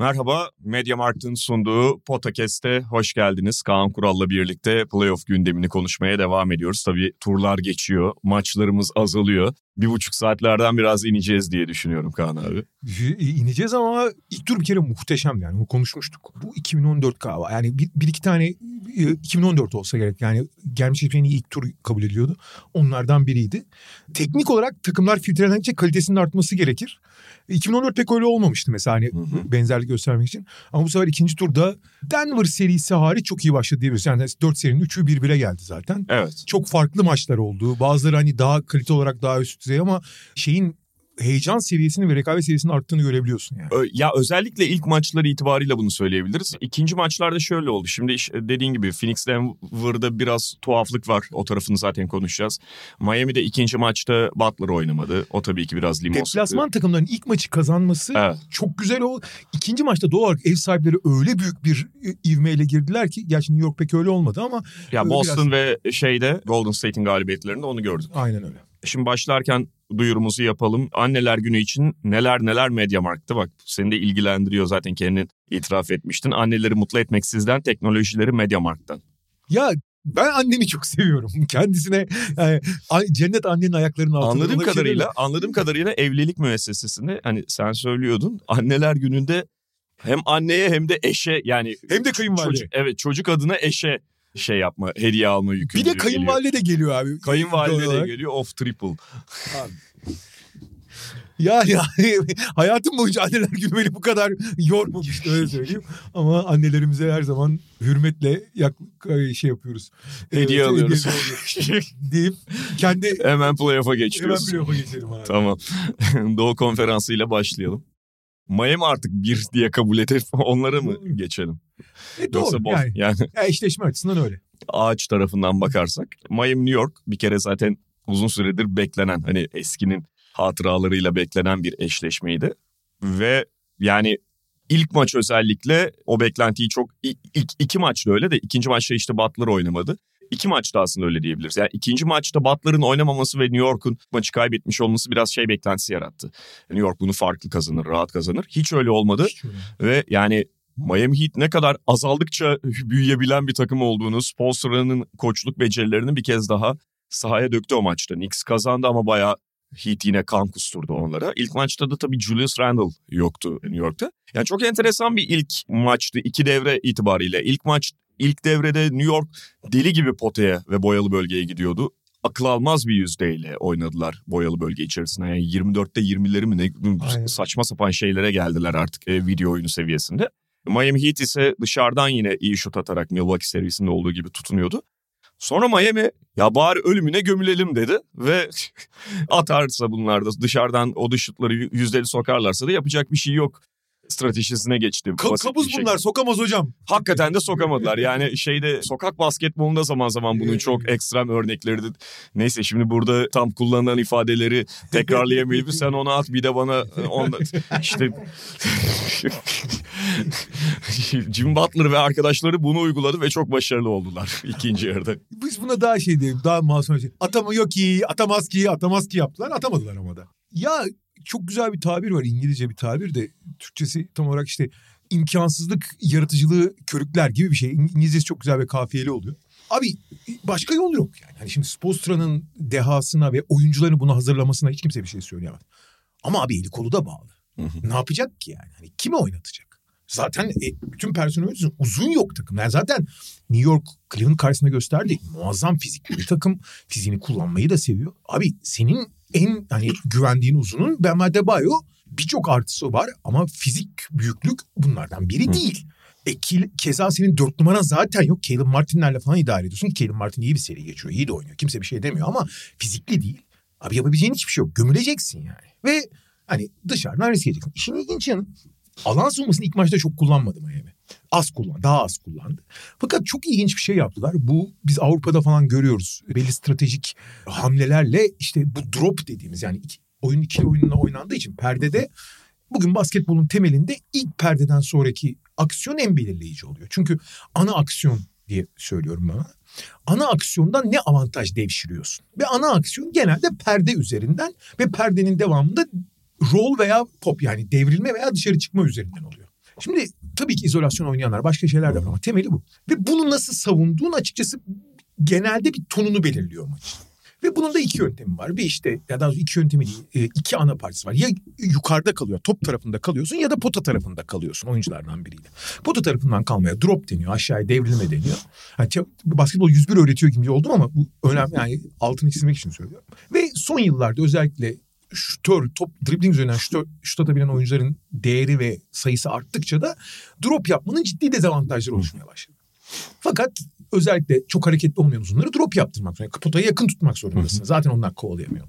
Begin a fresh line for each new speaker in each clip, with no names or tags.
Merhaba, Mediamarkt'ın sunduğu Potakest'e hoş geldiniz. Kaan Kural'la birlikte playoff gündemini konuşmaya devam ediyoruz. Tabii turlar geçiyor, maçlarımız azalıyor. Bir buçuk saatlerden biraz ineceğiz diye düşünüyorum Kaan abi.
İneceğiz ama ilk tur bir kere muhteşem yani. Bunu konuşmuştuk. Bu 2014 galiba. Yani bir, bir iki tane 2014 olsa gerek. Yani gelmiş geçmiş ilk tur kabul ediliyordu. Onlardan biriydi. Teknik olarak takımlar filtrelendikçe kalitesinin artması gerekir. 2014 pek öyle olmamıştı mesela hani hı hı. benzerlik göstermek için. Ama bu sefer ikinci turda Denver serisi hariç çok iyi başladı diyebiliriz. Yani 4 serinin 3'ü birbirine geldi zaten.
Evet.
Çok farklı maçlar oldu. Bazıları hani daha kalite olarak daha üst düzey ama şeyin heyecan seviyesini ve rekabet seviyesinin arttığını görebiliyorsun yani.
Ya özellikle ilk maçları itibariyle bunu söyleyebiliriz. İkinci maçlarda şöyle oldu. Şimdi dediğin gibi Phoenix Denver'da biraz tuhaflık var. O tarafını zaten konuşacağız. Miami'de ikinci maçta Butler oynamadı. O tabii ki biraz limon
Deplasman takımların ilk maçı kazanması evet. çok güzel oldu. İkinci maçta doğal olarak ev sahipleri öyle büyük bir ivmeyle girdiler ki. Gerçi New York pek öyle olmadı ama.
Ya Boston biraz... ve şeyde Golden State'in galibiyetlerinde onu gördük.
Aynen öyle.
Şimdi başlarken duyurumuzu yapalım. Anneler günü için neler neler Mediamarkt'ta bak seni de ilgilendiriyor zaten kendin itiraf etmiştin. Anneleri mutlu etmek sizden teknolojileri Mediamarkt'tan.
Ya ben annemi çok seviyorum. Kendisine yani, cennet annenin ayaklarının altında.
Anladığım kadarıyla, şey anladığım kadarıyla evlilik müessesesinde hani sen söylüyordun anneler gününde hem anneye hem de eşe yani
hem de kayınvalide.
Çocuk, evet çocuk adına eşe şey yapma, hediye alma yükü.
Bir de kayınvalide de geliyor abi.
Kayınvalide de geliyor off triple. Abi.
Ya ya hayatım boyunca anneler günü beni bu kadar yormamıştı öyle söyleyeyim. Ama annelerimize her zaman hürmetle yak şey yapıyoruz.
Hediye evet, alıyoruz.
Deyip kendi...
Hemen playoff'a geçiyoruz.
Hemen playoff'a geçelim abi.
Tamam. Doğu konferansıyla başlayalım. Miami artık bir diye kabul edip onlara mı geçelim?
E doğru Yoksa yani, yani. Ya eşleşme açısından öyle.
Ağaç tarafından bakarsak Miami New York bir kere zaten uzun süredir beklenen hani eskinin hatıralarıyla beklenen bir eşleşmeydi. Ve yani ilk maç özellikle o beklentiyi çok ilk iki maçta öyle de ikinci maçta işte Butler oynamadı. İki maçta aslında öyle diyebiliriz. Yani ikinci maçta Butler'ın oynamaması ve New York'un maçı kaybetmiş olması biraz şey beklentisi yarattı. New York bunu farklı kazanır, rahat kazanır. Hiç öyle olmadı. Hiç öyle. Ve yani Miami Heat ne kadar azaldıkça büyüyebilen bir takım olduğunu, Spolstra'nın koçluk becerilerini bir kez daha sahaya döktü o maçta. Knicks kazandı ama bayağı Heat yine kan kusturdu onlara. İlk maçta da tabii Julius Randle yoktu New York'ta. Yani çok enteresan bir ilk maçtı iki devre itibariyle. İlk maç ilk devrede New York deli gibi potaya ve boyalı bölgeye gidiyordu. Akıl almaz bir yüzdeyle oynadılar boyalı bölge içerisinde. Yani 24'te 20'leri mi ne Aynen. saçma sapan şeylere geldiler artık e, video oyunu seviyesinde. Miami Heat ise dışarıdan yine iyi şut atarak Milwaukee serisinde olduğu gibi tutunuyordu. Sonra Miami ya bari ölümüne gömülelim dedi ve atarsa bunlar da dışarıdan o dış şutları yüzdeli sokarlarsa da yapacak bir şey yok stratejisine geçti.
Ka- kabuz bunlar sokamaz hocam.
Hakikaten de sokamadılar. Yani şeyde sokak basketbolunda zaman zaman bunun çok ekstrem örnekleri. Neyse şimdi burada tam kullanılan ifadeleri tekrarlayamayıp sen onu at bir de bana onda işte Jim Butler ve arkadaşları bunu uyguladı ve çok başarılı oldular ikinci yarıda.
Biz buna daha şey diyelim daha masum şey. Atamıyor ki, atamaz ki, atamaz ki yaptılar. Atamadılar ama da. Ya çok güzel bir tabir var İngilizce bir tabir de Türkçesi tam olarak işte imkansızlık yaratıcılığı körükler gibi bir şey. İngilizcesi çok güzel ve kafiyeli oluyor. Abi başka yol yok yani. yani şimdi Spostra'nın dehasına ve oyuncuların bunu hazırlamasına hiç kimse bir şey söyleyemez. Ama abi eli kolu da bağlı. Hı hı. Ne yapacak ki yani? Hani kimi oynatacak? Zaten e, bütün personel uzun yok takım. Yani zaten New York Cleveland karşısında gösterdi. Muazzam fizikli bir takım. Fiziğini kullanmayı da seviyor. Abi senin en hani güvendiğin uzunun Bam Adebayo birçok artısı var ama fizik büyüklük bunlardan biri değil. E, keza senin dört numaran zaten yok. Caleb Martin'lerle falan idare ediyorsun. Caleb Martin iyi bir seri geçiyor. iyi de oynuyor. Kimse bir şey demiyor ama fizikli değil. Abi yapabileceğin hiçbir şey yok. Gömüleceksin yani. Ve hani dışarıdan risk edeceksin. İşin ilginç yanı alan savunmasını ilk maçta çok kullanmadı Miami. Az kullan, daha az kullandı. Fakat çok ilginç bir şey yaptılar. Bu biz Avrupa'da falan görüyoruz. Belli stratejik hamlelerle işte bu drop dediğimiz yani iki, oyun iki oyunla oynandığı için perdede bugün basketbolun temelinde ilk perdeden sonraki aksiyon en belirleyici oluyor. Çünkü ana aksiyon diye söylüyorum bana. Ana aksiyondan ne avantaj devşiriyorsun? Ve ana aksiyon genelde perde üzerinden ve perdenin devamında rol veya pop yani devrilme veya dışarı çıkma üzerinden oluyor. Şimdi tabii ki izolasyon oynayanlar başka şeyler de var ama temeli bu. Ve bunu nasıl savunduğun açıkçası genelde bir tonunu belirliyor maç. Ve bunun da iki yöntemi var. Bir işte ya da iki yöntemi değil e, iki ana partisi var. Ya yukarıda kalıyor top tarafında kalıyorsun ya da pota tarafında kalıyorsun oyunculardan biriyle. Pota tarafından kalmaya drop deniyor aşağıya devrilme deniyor. Yani basketbol 101 öğretiyor gibi oldum ama bu önemli yani altını çizmek için söylüyorum. Ve son yıllarda özellikle şutör, top dribbling üzerinden şutör, şut atabilen oyuncuların değeri ve sayısı arttıkça da drop yapmanın ciddi dezavantajları oluşmaya başladı. Fakat özellikle çok hareketli olmayan uzunları drop yaptırmak zorunda. Potaya yakın tutmak zorundasın. Zaten onlar kovalayamıyor.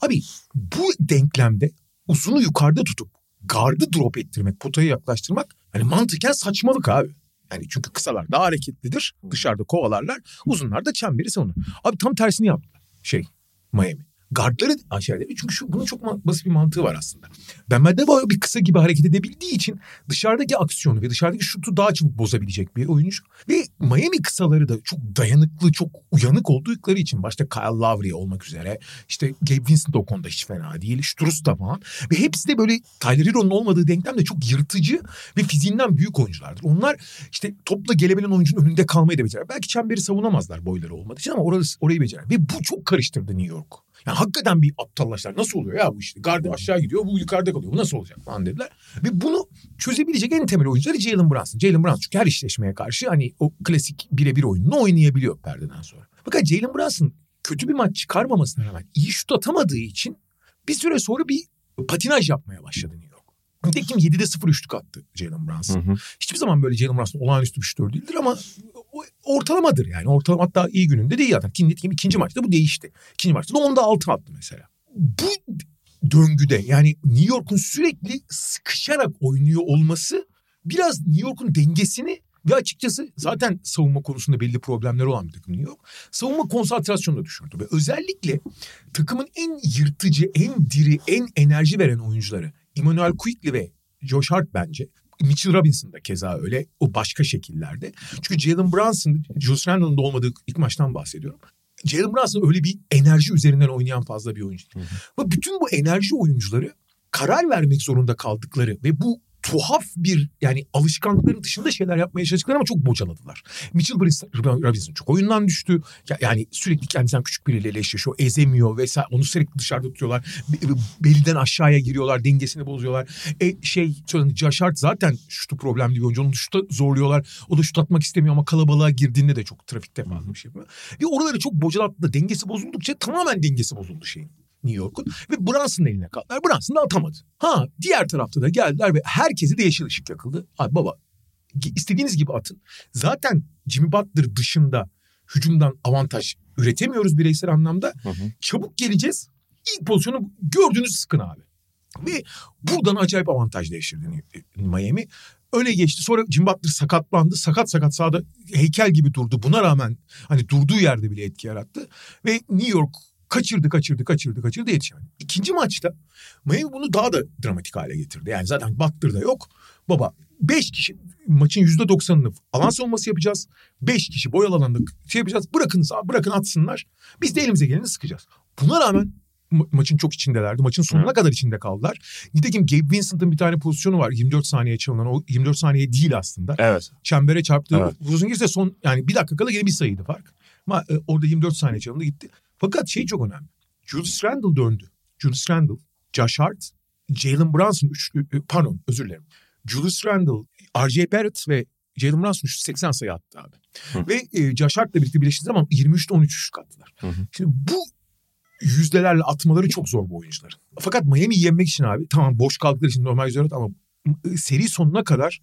Abi bu denklemde uzunu yukarıda tutup gardı drop ettirmek, potaya yaklaştırmak hani mantıken saçmalık abi. Yani çünkü kısalar daha hareketlidir. Dışarıda kovalarlar. Uzunlar da çemberi savunur. Abi tam tersini yaptı şey Miami. Gardları aşağıda. Çünkü şu, bunun çok basit bir mantığı var aslında. Ben Adebayo bir kısa gibi hareket edebildiği için dışarıdaki aksiyonu ve dışarıdaki şutu daha çabuk bozabilecek bir oyuncu. Ve Miami kısaları da çok dayanıklı, çok uyanık oldukları için başta Kyle Lowry olmak üzere işte Gabe Vincent o konuda hiç fena değil. Strus da falan. Ve hepsi de böyle Tyler Hero'nun olmadığı denklemde çok yırtıcı ve fiziğinden büyük oyunculardır. Onlar işte topla gelebilen oyuncunun önünde kalmayı da becerer. Belki çemberi savunamazlar boyları olmadığı için ama orası, orayı becerer. Ve bu çok karıştırdı New York. Yani hakikaten bir aptallaşlar. Nasıl oluyor ya bu işte? Gardı aşağı gidiyor, bu yukarıda kalıyor. Bu nasıl olacak falan dediler. Ve bunu çözebilecek en temel oyuncuları Jalen Brunson. Jalen Brunson çünkü her işleşmeye karşı hani o klasik birebir oyununu oynayabiliyor perdeden sonra. Fakat Jalen Brunson kötü bir maç çıkarmamasına rağmen iyi şut atamadığı için bir süre sonra bir patinaj yapmaya başladı. Nitekim 7'de 0 üçlük attı Jalen Brunson. Hı hı. Hiçbir zaman böyle Jalen Brunson olağanüstü bir şutör değildir ama ortalamadır yani. Ortalama hatta iyi gününde değil zaten. Nitekim ikinci maçta bu değişti. İkinci maçta da onda 6 attı mesela. Bu döngüde yani New York'un sürekli sıkışarak oynuyor olması biraz New York'un dengesini ve açıkçası zaten savunma konusunda belli problemleri olan bir takım New York. Savunma konsantrasyonunu da düşürdü. Ve özellikle takımın en yırtıcı, en diri, en enerji veren oyuncuları Emmanuel Quickly ve Josh Hart bence. Mitchell Robinson da keza öyle. O başka şekillerde. Çünkü Jalen Brunson, Julius Randle'ın da olmadığı ilk maçtan bahsediyorum. Jalen Brunson öyle bir enerji üzerinden oynayan fazla bir oyuncu. Hı bütün bu enerji oyuncuları karar vermek zorunda kaldıkları ve bu tuhaf bir yani alışkanlıkların dışında şeyler yapmaya çalıştılar ama çok bocaladılar. Mitchell Robinson çok oyundan düştü. Yani sürekli kendisinden küçük biriyle eşleşiyor. Ezemiyor vesaire. Onu sürekli dışarıda tutuyorlar. Beliden aşağıya giriyorlar. Dengesini bozuyorlar. E, şey Josh zaten şutu problemli bir oyuncu. Onu şuta zorluyorlar. O da şut atmak istemiyor ama kalabalığa girdiğinde de çok trafikte fazla bir şey yapıyor. Ve oraları çok bocalattı. Dengesi bozuldukça tamamen dengesi bozuldu şeyin. New York'un ve Brunson'ın eline kaldılar. Brunson da atamadı. Ha diğer tarafta da geldiler ve herkese de yeşil ışık yakıldı. Abi baba istediğiniz gibi atın. Zaten Jimmy Butler dışında hücumdan avantaj üretemiyoruz bireysel anlamda. Hı hı. Çabuk geleceğiz. İlk pozisyonu gördüğünüz sıkın abi. Ve buradan acayip avantaj değiştirdi Miami. Öyle geçti. Sonra Jim Butler sakatlandı. Sakat sakat sahada heykel gibi durdu. Buna rağmen hani durduğu yerde bile etki yarattı. Ve New York Kaçırdı, kaçırdı, kaçırdı, kaçırdı yetişemedi. İkinci maçta Miami bunu daha da dramatik hale getirdi. Yani zaten Butler'da yok. Baba beş kişi maçın yüzde doksanını alan savunması yapacağız. Beş kişi boyalı alanda şey yapacağız. Bırakın bırakın atsınlar. Biz de elimize geleni sıkacağız. Buna rağmen ma- maçın çok içindelerdi. Maçın sonuna kadar içinde kaldılar. Nitekim Gabe Vincent'ın bir tane pozisyonu var. 24 saniye çalınan. O 24 saniye değil aslında.
Evet.
Çembere çarptı. Evet. Uzun girse son yani bir dakika kala yine bir sayıydı fark. Ama e, orada 24 saniye çalındı gitti. Fakat şey çok önemli. Julius Randle döndü. Julius Randle, Josh Hart, Jalen Brunson üçlü, e, pardon özür dilerim. Julius Randle, R.J. Barrett ve Jalen Brunson 80 sayı attı abi. Hı. Ve e, Josh Hart'la birlikte birleştiği zaman 23'te 13 üçlük attılar. Hı hı. Şimdi bu yüzdelerle atmaları çok zor bu oyuncuların. Fakat Miami'yi yenmek için abi tamam boş kaldıkları için normal yüzdeler ama e, seri sonuna kadar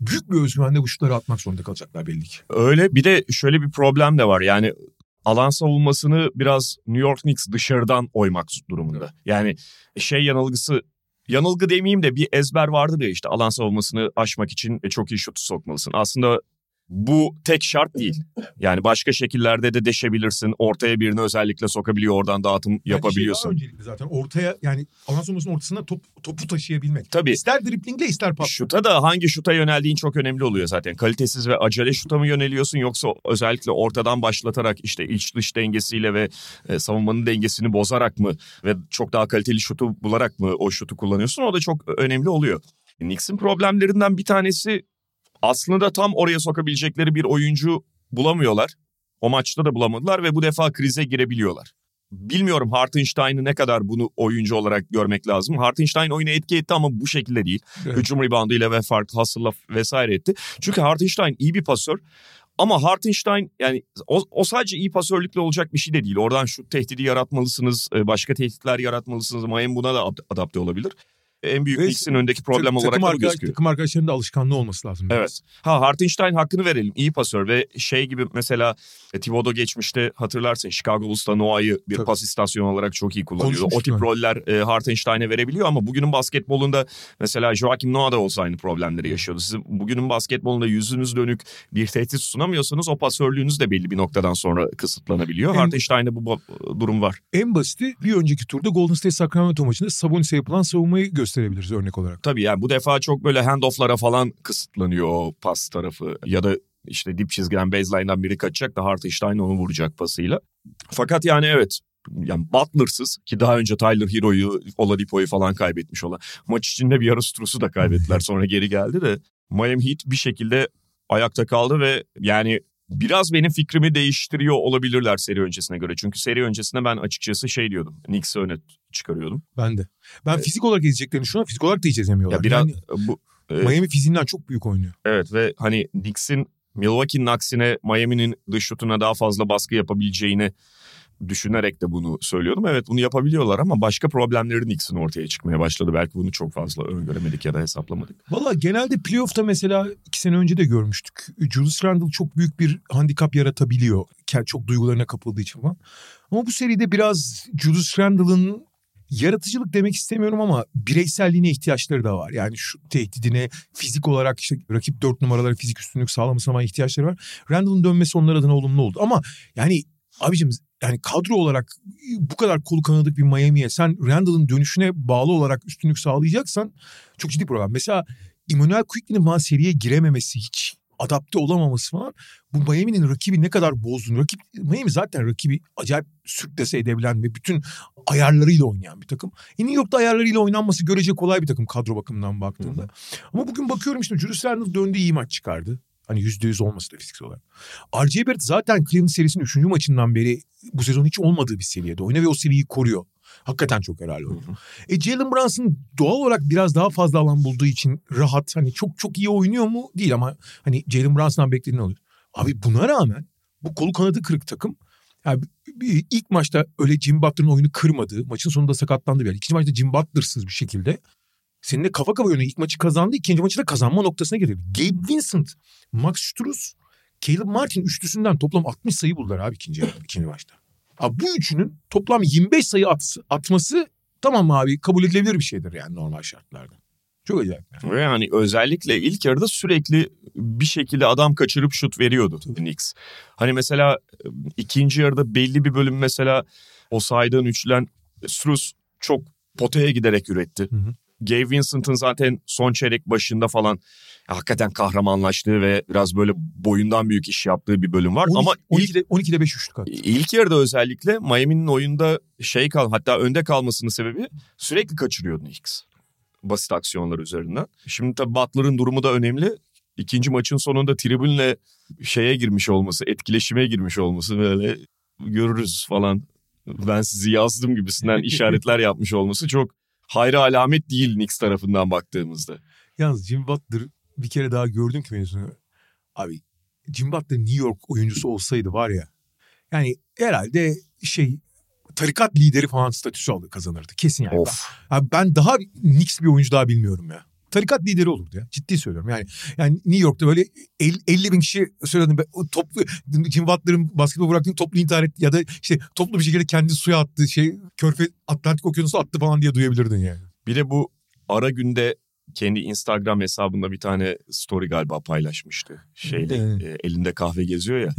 büyük bir özgüvenle bu şutları atmak zorunda kalacaklar belli ki.
Öyle bir de şöyle bir problem de var. Yani alan savunmasını biraz New York Knicks dışarıdan oymak durumunda. Yani şey yanılgısı yanılgı demeyeyim de bir ezber vardı ya işte alan savunmasını aşmak için çok iyi şutu sokmalısın. Aslında bu tek şart değil. Yani başka şekillerde de deşebilirsin. Ortaya birini özellikle sokabiliyor oradan dağıtım
Bence şey
yapabiliyorsun.
öncelikli zaten ortaya yani alan savunmasının ortasına top, topu taşıyabilmek.
Tabii.
İster driplingle ister pas.
Şuta da hangi şuta yöneldiğin çok önemli oluyor zaten. Kalitesiz ve acele şuta mı yöneliyorsun yoksa özellikle ortadan başlatarak işte iç dış dengesiyle ve e, savunmanın dengesini bozarak mı ve çok daha kaliteli şutu bularak mı o şutu kullanıyorsun? O da çok önemli oluyor. Knicks'in problemlerinden bir tanesi aslında tam oraya sokabilecekleri bir oyuncu bulamıyorlar. O maçta da bulamadılar ve bu defa krize girebiliyorlar. Bilmiyorum Hartenstein'ı ne kadar bunu oyuncu olarak görmek lazım. Hartenstein oyuna etki etti ama bu şekilde değil.
Evet.
Hücum reboundıyla ve farklı hustle vesaire etti. Çünkü Hartenstein iyi bir pasör. Ama Hartenstein yani o, o sadece iyi pasörlükle olacak bir şey de değil. Oradan şu tehdidi yaratmalısınız, e, başka tehditler yaratmalısınız. Miami buna da ad- adapte olabilir. En büyük
Ve
Knicks'in öndeki problem olarak
takım
da gözüküyor.
Takım arkadaşlarının da alışkanlığı olması lazım. biraz.
Evet. Ha Hartenstein hakkını verelim. İyi pasör ve şey gibi mesela e, Thibodeau geçmişte hatırlarsın Chicago Bulls'ta Noah'yı bir
Tabii.
pas istasyonu olarak çok iyi kullanıyordu. O tip
yani.
roller e, Hartenstein'e verebiliyor ama bugünün basketbolunda mesela Joakim Noah da olsa aynı problemleri yaşıyordu. Siz bugünün basketbolunda yüzünüz dönük bir tehdit sunamıyorsanız o pasörlüğünüz de belli bir noktadan sonra kısıtlanabiliyor.
En-
Hartenstein'de bu durum var.
En basiti bir önceki turda Golden State Sacramento maçında Sabonis'e yapılan savunmayı gösterebiliriz örnek olarak.
Tabii yani bu defa çok böyle handoff'lara falan kısıtlanıyor o pas tarafı. Ya da işte dip çizgiden baseline'dan biri kaçacak da Hartenstein onu vuracak pasıyla. Fakat yani evet yani Butler'sız ki daha önce Tyler Hero'yu, Oladipo'yu falan kaybetmiş olan. Maç içinde bir yarı Strus'u da kaybettiler sonra geri geldi de Miami Heat bir şekilde ayakta kaldı ve yani biraz benim fikrimi değiştiriyor olabilirler seri öncesine göre. Çünkü seri öncesinde ben açıkçası şey diyordum. Knicks'i öne çıkarıyordum.
Ben de. Ben fizik olarak izleyeceklerini şu an fizik olarak da hiç izlemiyorlar.
Ya biraz
Yani
bu e,
Miami fiziğinden çok büyük oynuyor.
Evet ve hani Knicks'in Milwaukee'nin aksine Miami'nin dış şutuna daha fazla baskı yapabileceğini düşünerek de bunu söylüyordum. Evet bunu yapabiliyorlar ama başka problemleri Knicks'in ortaya çıkmaya başladı. Belki bunu çok fazla öngöremedik ya da hesaplamadık.
Valla genelde playoff'ta mesela iki sene önce de görmüştük. Julius Randle çok büyük bir handikap yaratabiliyor. Çok duygularına kapıldığı için falan. Ama bu seride biraz Julius Randle'ın yaratıcılık demek istemiyorum ama bireyselliğine ihtiyaçları da var. Yani şu tehdidine fizik olarak işte rakip dört numaraları fizik üstünlük sağlamasına falan ihtiyaçları var. Randle'ın dönmesi onlar adına olumlu oldu. Ama yani abicim yani kadro olarak bu kadar kolu kanadık bir Miami'ye sen Randle'ın dönüşüne bağlı olarak üstünlük sağlayacaksan çok ciddi problem. Mesela Emmanuel Quickly'nin falan seriye girememesi hiç adapte olamaması falan bu Miami'nin rakibi ne kadar bozduğunu. Rakip, Miami zaten rakibi acayip sürklese edebilen ve bütün ayarlarıyla oynayan bir takım. E New York'ta ayarlarıyla oynanması görece kolay bir takım kadro bakımından baktığında. Ama bugün bakıyorum işte Julius Randle döndü iyi maç çıkardı. Hani yüzde yüz olması da fiziksel olarak. R.J. Barrett zaten Cleveland serisinin üçüncü maçından beri bu sezon hiç olmadığı bir seviyede oynuyor ve o seviyeyi koruyor. Hakikaten çok helal oynuyor. E Jalen Brunson doğal olarak biraz daha fazla alan bulduğu için rahat. Hani çok çok iyi oynuyor mu? Değil ama hani Jalen Brunson'dan beklediğini oluyor. Abi buna rağmen bu kolu kanadı kırık takım. Yani ilk maçta öyle Jim Butler'ın oyunu kırmadı. Maçın sonunda sakatlandı bir yer. İkinci maçta Jim Butler'sız bir şekilde seninle kafa kafa oynuyor. İlk maçı kazandı. ikinci maçı da kazanma noktasına getirdi. Gabe Vincent, Max Struz, Caleb Martin üçlüsünden toplam 60 sayı buldular abi ikinci, ikinci maçta. Abi bu üçünün toplam 25 sayı at, atması tamam abi kabul edilebilir bir şeydir yani normal şartlarda. Çok acayip. Yani.
Ve yani özellikle ilk yarıda sürekli bir şekilde adam kaçırıp şut veriyordu Knicks. Hani mesela e, ikinci yarıda belli bir bölüm mesela o saydığın üçlen Strus çok potaya giderek üretti.
Hı hı.
Gabe Vincent'ın zaten son çeyrek başında falan hakikaten kahramanlaştığı ve biraz böyle boyundan büyük iş yaptığı bir bölüm var.
12,
Ama ilk
12'de, 12'de 5 üçlük attı.
İlk yarıda özellikle Miami'nin oyunda şey kal hatta önde kalmasının sebebi sürekli kaçırıyordu Knicks. Basit aksiyonlar üzerinden. Şimdi tabii Butler'ın durumu da önemli. İkinci maçın sonunda tribünle şeye girmiş olması, etkileşime girmiş olması böyle görürüz falan. Ben sizi yazdım gibisinden işaretler yapmış olması çok hayra alamet değil Knicks tarafından baktığımızda.
Yalnız Jim Butler bir kere daha gördüm ki mezunu. Abi Jim Butler New York oyuncusu olsaydı var ya. Yani herhalde şey tarikat lideri falan statüsü alır kazanırdı. Kesin yani.
Of.
Abi ben daha Knicks bir oyuncu daha bilmiyorum ya. Tarikat lideri olurdu ya. Ciddi söylüyorum. Yani yani New York'ta böyle 50, 50 bin kişi söyledim. Toplu Jim Butler'ın basketbol bıraktığını toplu intihar etti ya da işte toplu bir şekilde kendi suya attığı şey Körfez Atlantik Okyanusu attı falan diye duyabilirdin yani.
Bir de bu ara günde kendi Instagram hesabında bir tane story galiba paylaşmıştı. Şeyle e, elinde kahve geziyor ya.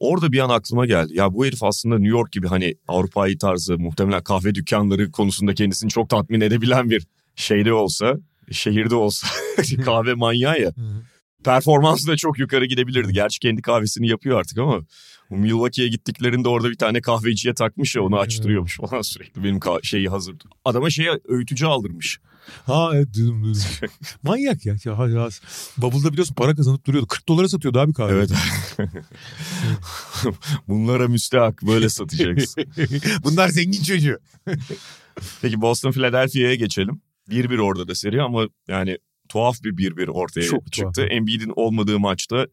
Orada bir an aklıma geldi. Ya bu herif aslında New York gibi hani Avrupa'yı tarzı muhtemelen kahve dükkanları konusunda kendisini çok tatmin edebilen bir şeyde olsa, şehirde olsa kahve manyağı ya. Performansı da çok yukarı gidebilirdi. Gerçi kendi kahvesini yapıyor artık ama Milwaukee'ye gittiklerinde orada bir tane kahveciye takmış ya onu açtırıyormuş falan sürekli. Benim şeyi hazırdı. Adama şeye öğütücü aldırmış.
Ha evet duydum duydum. Manyak ya. ya, ya. Bubble'da biliyorsun para kazanıp duruyordu. 40 dolara satıyordu abi kahve.
Evet. Bunlara müstehak böyle satacaksın.
Bunlar zengin çocuğu.
Peki Boston Philadelphia'ya geçelim. 1-1 orada da seri ama yani tuhaf bir 1-1 ortaya
Çok tuhaf.
çıktı. Embiid'in olmadığı maçta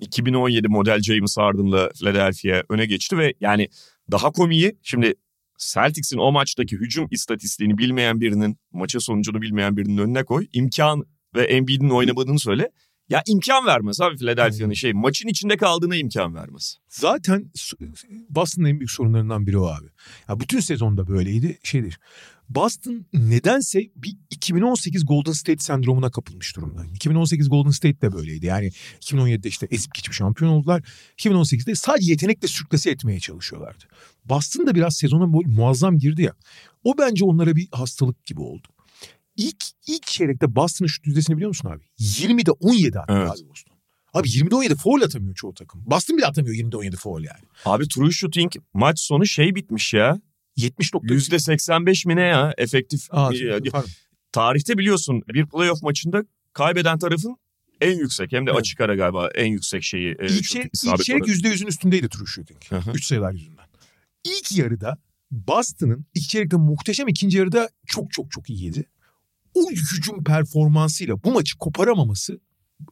2017 model James Harden'la Philadelphia öne geçti ve yani daha komiği şimdi Celtics'in o maçtaki hücum istatistiğini bilmeyen birinin, maça sonucunu bilmeyen birinin önüne koy. imkan ve Embiid'in oynamadığını söyle. Ya imkan vermez abi Philadelphia'nın şey maçın içinde kaldığına imkan vermez.
Zaten Boston'ın en büyük sorunlarından biri o abi. Ya bütün sezonda böyleydi. Şeydir. Boston nedense bir 2018 Golden State sendromuna kapılmış durumda. 2018 Golden State de böyleydi. Yani 2017'de işte ezip geçip şampiyon oldular. 2018'de sadece yetenekle sürklase etmeye çalışıyorlardı. Boston da biraz sezona mu- muazzam girdi ya. O bence onlara bir hastalık gibi oldu. İlk, ilk çeyrekte Boston'ın şut yüzdesini biliyor musun abi? 20'de 17 attı
Evet.
abi Boston. Abi 20'de 17 foul atamıyor çoğu takım. Boston bile atamıyor 20'de 17 foul yani.
Abi true shooting maç sonu şey bitmiş ya.
70 nokta.
%85 mi ne ya efektif.
Aa, pardon.
tarihte biliyorsun bir playoff maçında kaybeden tarafın en yüksek hem de
Evet.
açık ara galiba en yüksek şeyi. e,
İlk, çeyrek, ilk
isabet
çeyrek
oranı.
%100'ün üstündeydi true shooting.
Hı hı.
3 sayılar yüzünden. İlk yarıda Boston'ın ilk çeyrekte muhteşem ikinci yarıda çok çok çok iyiydi. O hücum performansıyla bu maçı koparamaması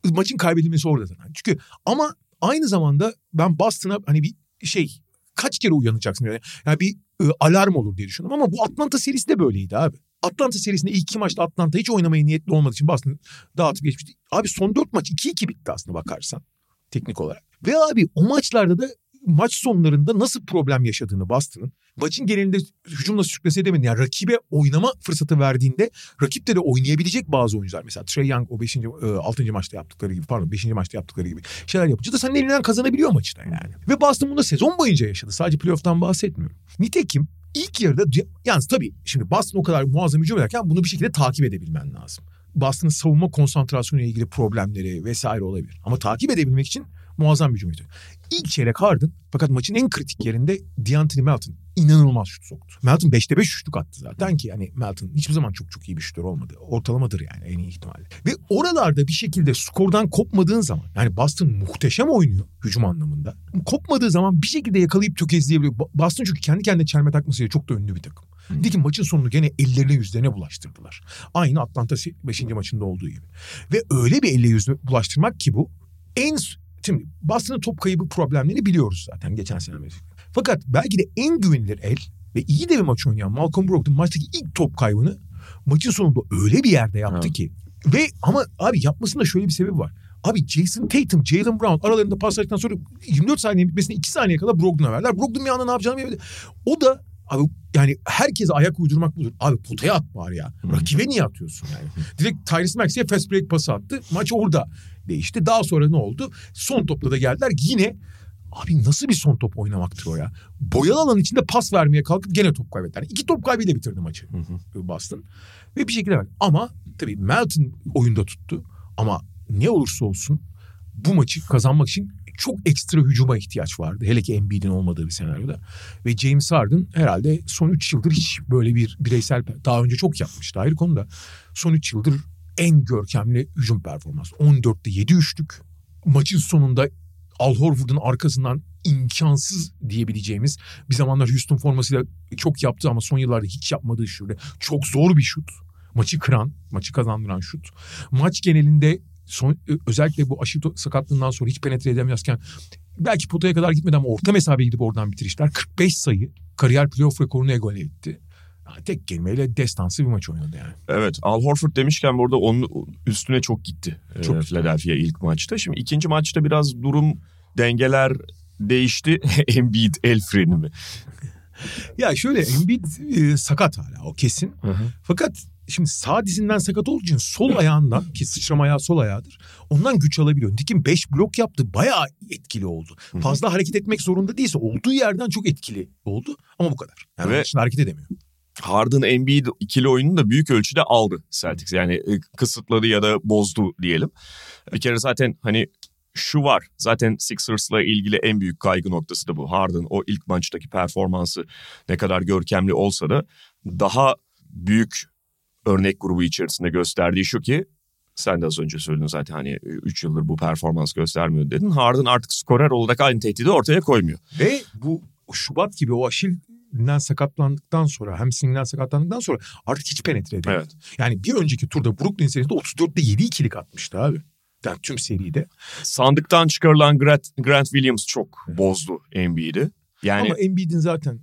maçın kaybedilmesi orada zaten. Çünkü ama aynı zamanda ben Boston'a hani bir şey kaç kere uyanacaksın yani, yani bir e, alarm olur diye düşündüm ama bu Atlanta serisi de böyleydi abi. Atlanta serisinde ilk iki maçta Atlanta hiç oynamaya niyetli olmadığı için Boston dağıtıp geçmişti. Abi son dört maç 2-2 bitti aslında bakarsan teknik olarak. Ve abi o maçlarda da maç sonlarında nasıl problem yaşadığını Boston'ın maçın genelinde hücumla sürklase edemedi. Yani rakibe oynama fırsatı verdiğinde rakip de oynayabilecek bazı oyuncular. Mesela Trey Young o 5. 6. maçta yaptıkları gibi pardon 5. maçta yaptıkları gibi şeyler yapınca da senin elinden kazanabiliyor maçta yani. Ve Boston bunu sezon boyunca yaşadı. Sadece playoff'tan bahsetmiyorum. Nitekim ilk yarıda yalnız tabii şimdi Boston o kadar muazzam hücum ederken bunu bir şekilde takip edebilmen lazım. Boston'ın savunma konsantrasyonu ile ilgili problemleri vesaire olabilir. Ama takip edebilmek için muazzam bir hücumuydu. İlk çeyrek Harden fakat maçın en kritik yerinde D'Anthony Melton inanılmaz şut soktu. Melton 5'te 5 şutluk attı zaten ki yani Melton hiçbir zaman çok çok iyi bir şutör olmadı. Ortalamadır yani en iyi ihtimalle. Ve oralarda bir şekilde skordan kopmadığın zaman yani Boston muhteşem oynuyor hücum anlamında. Kopmadığı zaman bir şekilde yakalayıp tökezleyebiliyor. Boston çünkü kendi kendine çelme takmasıyla çok da ünlü bir takım. Nitekim maçın sonunu gene ellerine yüzlerine bulaştırdılar. Aynı Atlanta 5. maçında olduğu gibi. Ve öyle bir elle yüzüne bulaştırmak ki bu en Şimdi Boston'ın top kaybı problemlerini biliyoruz zaten geçen sene. Fakat belki de en güvenilir el ve iyi de bir maç oynayan Malcolm Brogdon maçtaki ilk top kaybını maçın sonunda öyle bir yerde yaptı
Evet.
ki. Ve ama abi yapmasında şöyle bir sebebi var. Abi Jason Tatum, Jalen Brown aralarında paslaştıktan sonra 24 saniye bitmesine 2 saniye kadar Brogdon'a verdiler. Brogdon bir anda ne yapacağını bilemedi. O da abi yani herkese ayak uydurmak budur. Abi potaya at bari ya. Rakibe niye atıyorsun yani? Direkt Tyrese Maxey'e fast break pası attı. Maç orada değişti. Daha sonra ne oldu? Son topla da geldiler. Yine Abi nasıl bir son top oynamaktır o ya? Boyalı alan içinde pas vermeye kalkıp gene top kaybettiler. İki top kaybıyla bitirdi maçı Boston. Ve bir şekilde verdi. Ama tabii Melton oyunda tuttu. Ama ne olursa olsun bu maçı kazanmak için çok ekstra hücuma ihtiyaç vardı. Hele ki Embiid'in olmadığı bir senaryoda. Ve James Harden herhalde son 3 yıldır hiç böyle bir bireysel daha önce çok yapmıştı ayrı konuda. Son 3 yıldır en görkemli hücum performansı. 14'te 7 üçlük. Maçın sonunda Al Horford'un arkasından imkansız diyebileceğimiz bir zamanlar Houston formasıyla çok yaptı ama son yıllarda hiç yapmadığı şöyle çok zor bir şut. Maçı kıran, maçı kazandıran şut. Maç genelinde son, özellikle bu aşı sakatlığından sonra hiç penetre edemezken belki potaya kadar gitmedi ama orta mesafeye gidip oradan bitirişler. 45 sayı kariyer playoff rekorunu egale etti. Yani tek kelimeyle destansı bir maç oynadı yani.
Evet Al Horford demişken burada onun üstüne çok gitti.
Çok
Çok
gitti.
Philadelphia ilk maçta. Şimdi ikinci maçta biraz durum dengeler değişti. Embiid el freni mi?
Ya şöyle Embiid e, sakat hala o kesin. Fakat şimdi sağ dizinden sakat olduğu için sol ayağından ki sıçrama ayağı sol ayağıdır. Ondan güç alabiliyor. Nitekim 5 blok yaptı. Bayağı etkili oldu. Fazla hareket etmek zorunda değilse olduğu yerden çok etkili oldu. Ama bu kadar. Yani
Ve-
dışında hareket edemiyor.
Harden Embiid ikili oyununu da büyük ölçüde aldı Celtics. Yani e, kısıtladı ya da bozdu diyelim. Bir kere zaten hani şu var. Zaten Sixers'la ilgili en büyük kaygı noktası da bu. Harden o ilk maçtaki performansı ne kadar görkemli olsa da daha büyük örnek grubu içerisinde gösterdiği şu ki sen de az önce söyledin zaten hani 3 yıldır bu performans göstermiyor dedin. Harden artık skorer olarak aynı tehdidi ortaya koymuyor.
Ve bu Şubat gibi o Aşil'den sakatlandıktan sonra hamstring'den sakatlandıktan sonra artık hiç penetre edemiyor.
Evet.
Yani bir önceki turda Brooklyn serisinde 34'te 7 ikilik atmıştı abi. Yani tüm seride.
Sandıktan çıkarılan Grant, Grant Williams çok bozdu Embiid'i. Yani
Ama Embiid'in zaten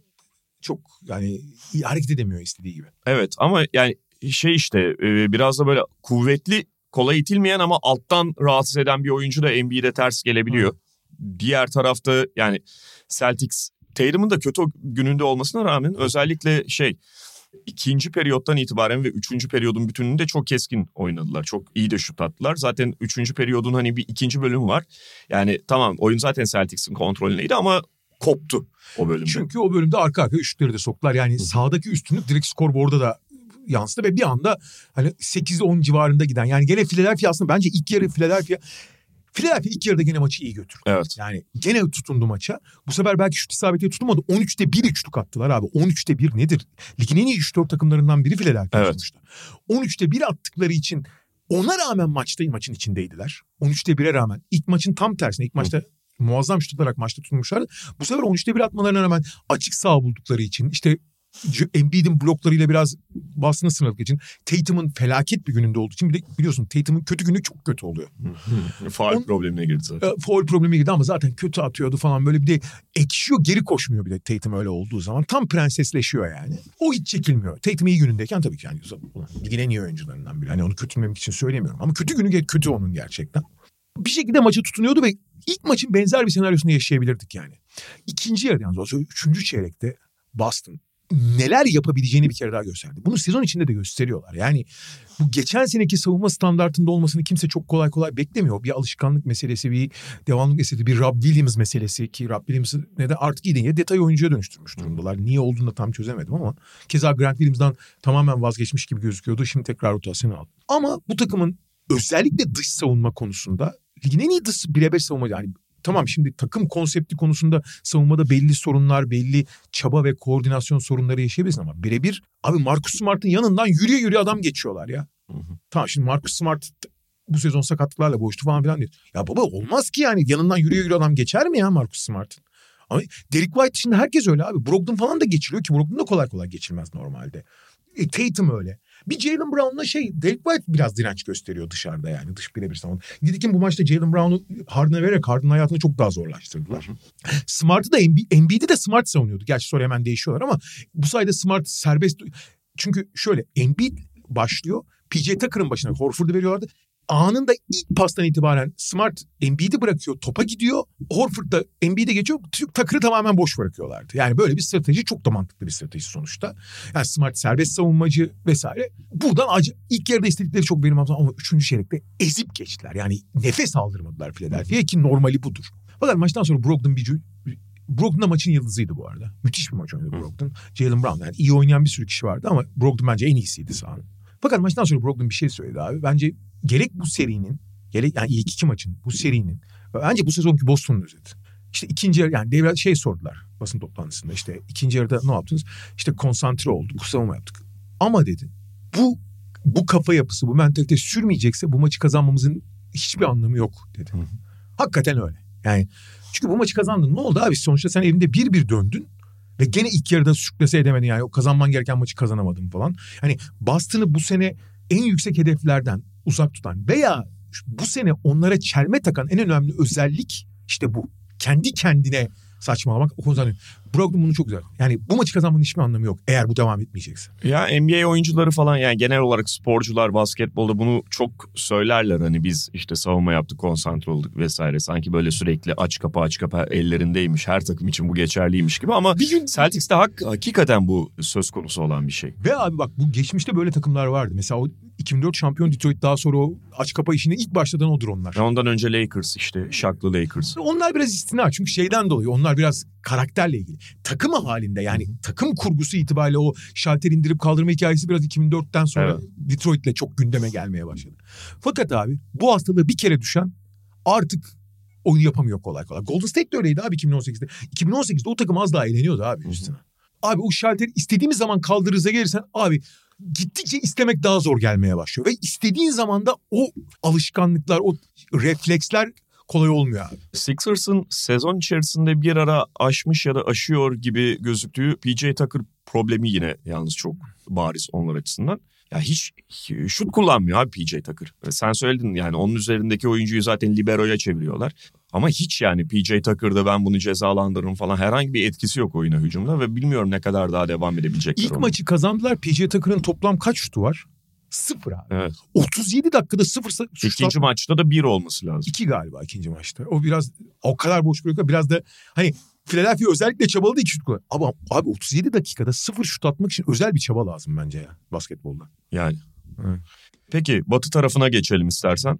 çok yani hareket edemiyor istediği gibi.
evet ama yani şey işte e, biraz da böyle kuvvetli kolay itilmeyen ama alttan rahatsız eden bir oyuncu da Embiid'e ters gelebiliyor. Diğer tarafta yani Celtics Tatum'un da kötü gününde olmasına rağmen özellikle şey ikinci periyottan itibaren ve üçüncü periyodun bütününde çok keskin oynadılar. Çok iyi de şut attılar. Zaten üçüncü periyodun hani bir ikinci bölüm var. Yani tamam oyun zaten Celtics'in kontrolündeydi ama koptu o bölümde.
Çünkü o bölümde arka arkaya üçlükleri de soktular. Yani sağdaki üstünlük direkt skorboarda da yansıdı ve bir anda hani 8-10 civarında giden yani gene Philadelphia aslında bence ilk yarı Philadelphia Philadelphia ilk yarıda gene maçı iyi götürdü.
Evet.
Yani gene tutundu maça. Bu sefer belki şut isabeti tutmadı. 13'te 1 üçlük attılar abi. 13'te 1 nedir? Ligin en iyi 3-4 takımlarından biri Philadelphia
Evet.
sonuçta. 13'te 1 attıkları için ona rağmen maçta maçın içindeydiler. 13'te 1'e rağmen. ilk maçın tam tersine. ilk maçta muazzam şut atarak maçta tutulmuşlardı. Bu sefer 13'te 1 atmalarına rağmen açık sağ buldukları için işte Embiid'in bloklarıyla biraz Boston'ı sınırladık için Tatum'un felaket bir gününde olduğu için bir de biliyorsun Tatum'un kötü günü çok kötü oluyor.
Faal
On-
problemine girdi zaten.
E, foul problemi girdi ama zaten kötü atıyordu falan böyle bir de ekşiyor geri koşmuyor bile Tatum öyle olduğu zaman. Tam prensesleşiyor yani. O hiç çekilmiyor. Tatum iyi günündeyken tabii ki yani ligin en iyi oyuncularından biri. Hani onu kötülemek için söylemiyorum ama kötü günü kötü onun gerçekten. Bir şekilde maçı tutunuyordu ve ilk maçın benzer bir senaryosunu yaşayabilirdik yani. İkinci yarıda yalnız o üçüncü çeyrekte Boston neler yapabileceğini bir kere daha gösterdi. Bunu sezon içinde de gösteriyorlar. Yani bu geçen seneki savunma standartında olmasını kimse çok kolay kolay beklemiyor. Bir alışkanlık meselesi, bir devamlık meselesi, bir Rob Williams meselesi ki Rob Williams'ı neden artık iyi değil. Detay oyuncuya dönüştürmüş durumdalar. Niye olduğunu da tam çözemedim ama keza Grant Williams'dan tamamen vazgeçmiş gibi gözüküyordu. Şimdi tekrar rotasyonu aldı. Ama bu takımın özellikle dış savunma konusunda ligin en iyi dış birebir savunma yani tamam şimdi takım konsepti konusunda savunmada belli sorunlar, belli çaba ve koordinasyon sorunları yaşayabilirsin ama birebir abi Marcus Smart'ın yanından yürüye yürüye adam geçiyorlar ya. Tamam şimdi Marcus Smart bu sezon sakatlıklarla boğuştu falan filan diyor. Ya baba olmaz ki yani yanından yürüye yürüye adam geçer mi ya Marcus Smart'ın? Ama Derek White dışında herkes öyle abi. Brogdon falan da geçiriyor ki Brogdon da kolay kolay geçilmez normalde. E, Tatum öyle. Bir Jalen Brown'la şey Derek White biraz direnç gösteriyor dışarıda yani dış birebir savunma. Nitekim bu maçta Jalen Brown'u Harden'a vererek Harden'ın hayatını çok daha zorlaştırdılar. Smart'ı da Embi- Embiid'i de Smart savunuyordu. Gerçi sonra hemen değişiyorlar ama bu sayede Smart serbest. Çünkü şöyle Embiid başlıyor. PJ Tucker'ın başına Horford'u veriyorlardı. Anında ilk pastan itibaren Smart Embiid'i bırakıyor. Topa gidiyor. Horford da Embiid'e geçiyor. Tucker'ı tamamen boş bırakıyorlardı. Yani böyle bir strateji çok da mantıklı bir strateji sonuçta. Yani Smart serbest savunmacı vesaire. Buradan acı, ilk yarıda istedikleri çok benim ama üçüncü çeyrekte ezip geçtiler. Yani nefes aldırmadılar Philadelphia'ya ki normali budur. Fakat maçtan sonra Brogdon bir Brogdon da maçın yıldızıydı bu arada. Müthiş bir maç oynadı Brogdon. Jalen Brown yani iyi oynayan bir sürü kişi vardı ama Brogdon bence en iyisiydi sahanın. Fakat maçtan sonra Brogdon bir şey söyledi abi. Bence gerek bu serinin, gerek yani ilk iki maçın bu serinin bence bu sezonki Boston'un özeti. İşte ikinci yarı yani devre şey sordular basın toplantısında işte ikinci yarıda ne yaptınız? İşte konsantre olduk, savunma yaptık. Ama dedi bu bu kafa yapısı, bu mentalite sürmeyecekse bu maçı kazanmamızın hiçbir anlamı yok dedi. Hakikaten öyle. Yani çünkü bu maçı kazandın. Ne oldu abi? Sonuçta sen evinde bir bir döndün. Ve gene ilk yarıda sürklese edemedin yani. O kazanman gereken maçı kazanamadın falan. Hani Boston'ı bu sene en yüksek hedeflerden uzak tutan veya bu sene onlara çelme takan en önemli özellik işte bu. Kendi kendine saçmalamak o konuda Brogdon bunu çok güzel. Yani bu maçı kazanmanın hiçbir anlamı yok eğer bu devam etmeyecekse.
Ya NBA oyuncuları falan yani genel olarak sporcular basketbolda bunu çok söylerler. Hani biz işte savunma yaptık, konsantre olduk vesaire. Sanki böyle sürekli aç kapa aç kapa ellerindeymiş. Her takım için bu geçerliymiş gibi ama
Bir gün
Celtics'te hak, hakikaten bu söz konusu olan bir şey.
Ve abi bak bu geçmişte böyle takımlar vardı. Mesela o 2004 şampiyon Detroit daha sonra o aç kapa işine ilk başladan odur onlar.
Ve ondan önce Lakers işte şaklı Lakers.
Onlar biraz istina çünkü şeyden dolayı onlar biraz karakterle ilgili. Takım halinde yani takım kurgusu itibariyle o şalter indirip kaldırma hikayesi biraz 2004'ten sonra
Evet.
Detroit'le çok gündeme gelmeye başladı. Fakat abi bu hastalığı bir kere düşen artık oyun yapamıyor kolay kolay. Golden State de öyleydi abi 2018'de. 2018'de o takım az daha eğleniyordu abi üstüne. Abi o şalteri istediğimiz zaman kaldırırıza gelirsen abi gittikçe istemek daha zor gelmeye başlıyor. Ve istediğin zaman da o alışkanlıklar, o refleksler kolay olmuyor abi.
Sixers'ın sezon içerisinde bir ara aşmış ya da aşıyor gibi gözüktüğü PJ Tucker problemi yine yalnız çok bariz onlar açısından. Ya hiç şut kullanmıyor abi PJ Tucker. Sen söyledin yani onun üzerindeki oyuncuyu zaten libero'ya çeviriyorlar. Ama hiç yani PJ Tucker'da ben bunu cezalandırırım falan herhangi bir etkisi yok oyuna hücumda ve bilmiyorum ne kadar daha devam edebilecekler.
İlk
onu.
maçı kazandılar. PJ Tucker'ın toplam kaç şutu var? Sıfır abi.
Evet.
37 dakikada sıfır şut
İkinci maçta da bir olması lazım.
İki galiba ikinci maçta. O biraz o kadar boş bırakıyor. Biraz da hani Philadelphia özellikle çabaladı iki şut kullan. Ama abi 37 dakikada sıfır şut atmak için özel bir çaba lazım bence ya basketbolda.
Yani.
Evet.
Peki Batı tarafına geçelim istersen.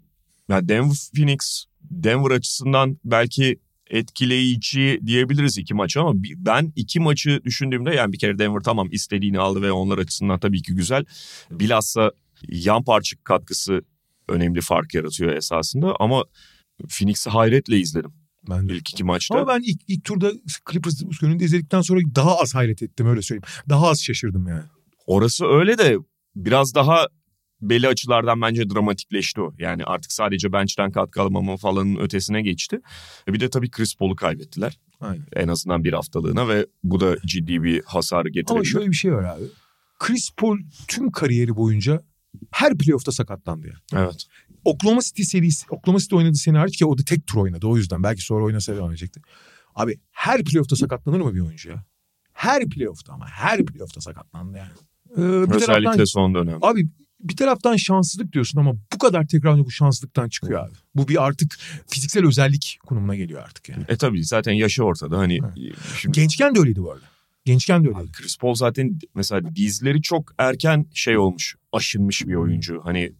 Ya Denver Phoenix Denver açısından belki etkileyici diyebiliriz iki maçı ama ben iki maçı düşündüğümde yani bir kere Denver tamam istediğini aldı ve onlar açısından tabii ki güzel. Bilhassa yan parça katkısı önemli fark yaratıyor esasında ama Phoenix'i hayretle izledim
Ben de.
ilk iki maçta.
Ama ben ilk, ilk turda Clippers önünde izledikten sonra daha az hayret ettim öyle söyleyeyim. Daha az şaşırdım yani.
Orası öyle de biraz daha belli açılardan bence dramatikleşti o. Yani artık sadece bench'ten katkı alamama falanın ötesine geçti. E Bir de tabii Chris Paul'u kaybettiler.
Aynen.
En azından bir haftalığına ve bu da ciddi bir hasar
Ama
getirebilir.
şöyle bir şey var abi. Chris Paul tüm kariyeri boyunca her playoff'ta sakatlandı ya.
Evet.
Oklahoma City serisi, Oklahoma City oynadığı sene hariç ki o da tek tur oynadı o yüzden. Belki sonra oynasa devam edecekti. Abi her playoff'ta sakatlanır mı bir oyuncu ya? Her playoff'ta ama her playoff'ta sakatlandı yani. Ee, bir
Özellikle
taraftan,
son dönem.
abi bir taraftan şanssızlık diyorsun ama bu kadar tekrarlı bu şanssızlıktan çıkıyor abi. Bu bir artık fiziksel özellik konumuna geliyor artık yani.
E tabii zaten yaşı ortada. Hani şimdi
Gençken de öyleydi bu arada. Gençken de öyleydi.
Chris Paul zaten mesela dizleri çok erken şey olmuş, aşınmış bir oyuncu. Hani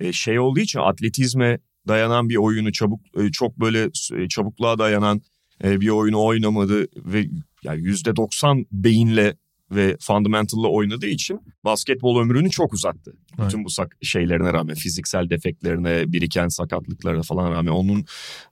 e, şey olduğu için atletizme dayanan bir oyunu çabuk e, çok böyle e, çabukluğa dayanan e, bir oyunu oynamadı ve yani yüzde 90 beyinle ve fundamental'la oynadığı için basketbol ömrünü çok uzattı.
Evet.
Bütün bu şeylerine rağmen fiziksel defektlerine, biriken sakatlıklara falan rağmen onun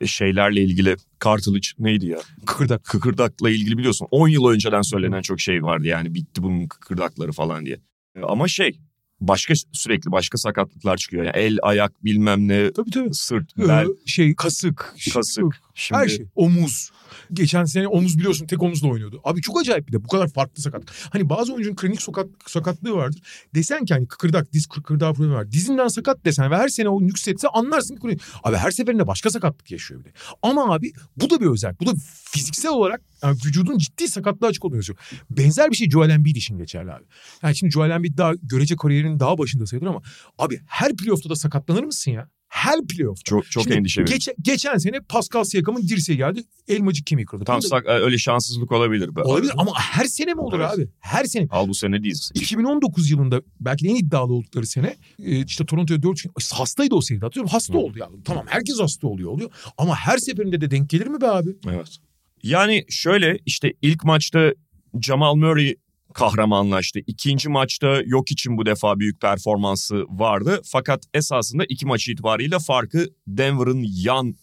şeylerle ilgili cartilage neydi ya?
Kıkırdak.
kıkırdakla ilgili biliyorsun 10 yıl önceden söylenen çok şey vardı yani bitti bunun kıkırdakları falan diye. Ama şey başka sürekli başka sakatlıklar çıkıyor. Yani el, ayak bilmem ne,
Tabii tabii.
sırt,
Ee,
bel,
şey kasık.
kasık. Şimdi
Her şey. Omuz. Geçen sene omuz biliyorsun tek omuzla oynuyordu. Abi çok acayip bir de bu kadar farklı sakat. Hani bazı oyuncunun kronik sakat, sakatlığı vardır. Desen ki hani kıkırdak, diz kıkırdağı problemi var. Dizinden sakat desen ve her sene o nüksetse anlarsın ki kronik. Abi her seferinde başka sakatlık yaşıyor bir de. Ama abi bu da bir özel. Bu da fiziksel olarak yani vücudun ciddi sakatlığa açık yazıyor. Benzer bir şey Joel Embiid için geçerli abi. Yani şimdi Joel Embiid daha görece kariyerinin daha başında sayılır ama abi her playoff'ta da sakatlanır mısın ya? Her playoff'ta.
çok çok
Şimdi
endişe verici.
Geçen, sene Pascal Siakam'ın dirseği geldi. Elmacık kemiği kırıldı.
Tam sak- e, öyle şanssızlık olabilir. be.
Olabilir ama her sene mi olur
Evet.
abi? Her sene.
Al bu sene diz.
2019 yılında belki de en iddialı oldukları sene e, işte Toronto'ya 4 hastaydı o seride atıyorum. Hasta
Hı.
oldu ya. Tamam herkes hasta oluyor oluyor. Ama her seferinde de denk gelir mi be abi?
Evet. Yani şöyle işte ilk maçta Jamal Murray kahramanlaştı. İkinci maçta yok için bu defa büyük performansı vardı. Fakat esasında iki maç itibariyle farkı Denver'ın yan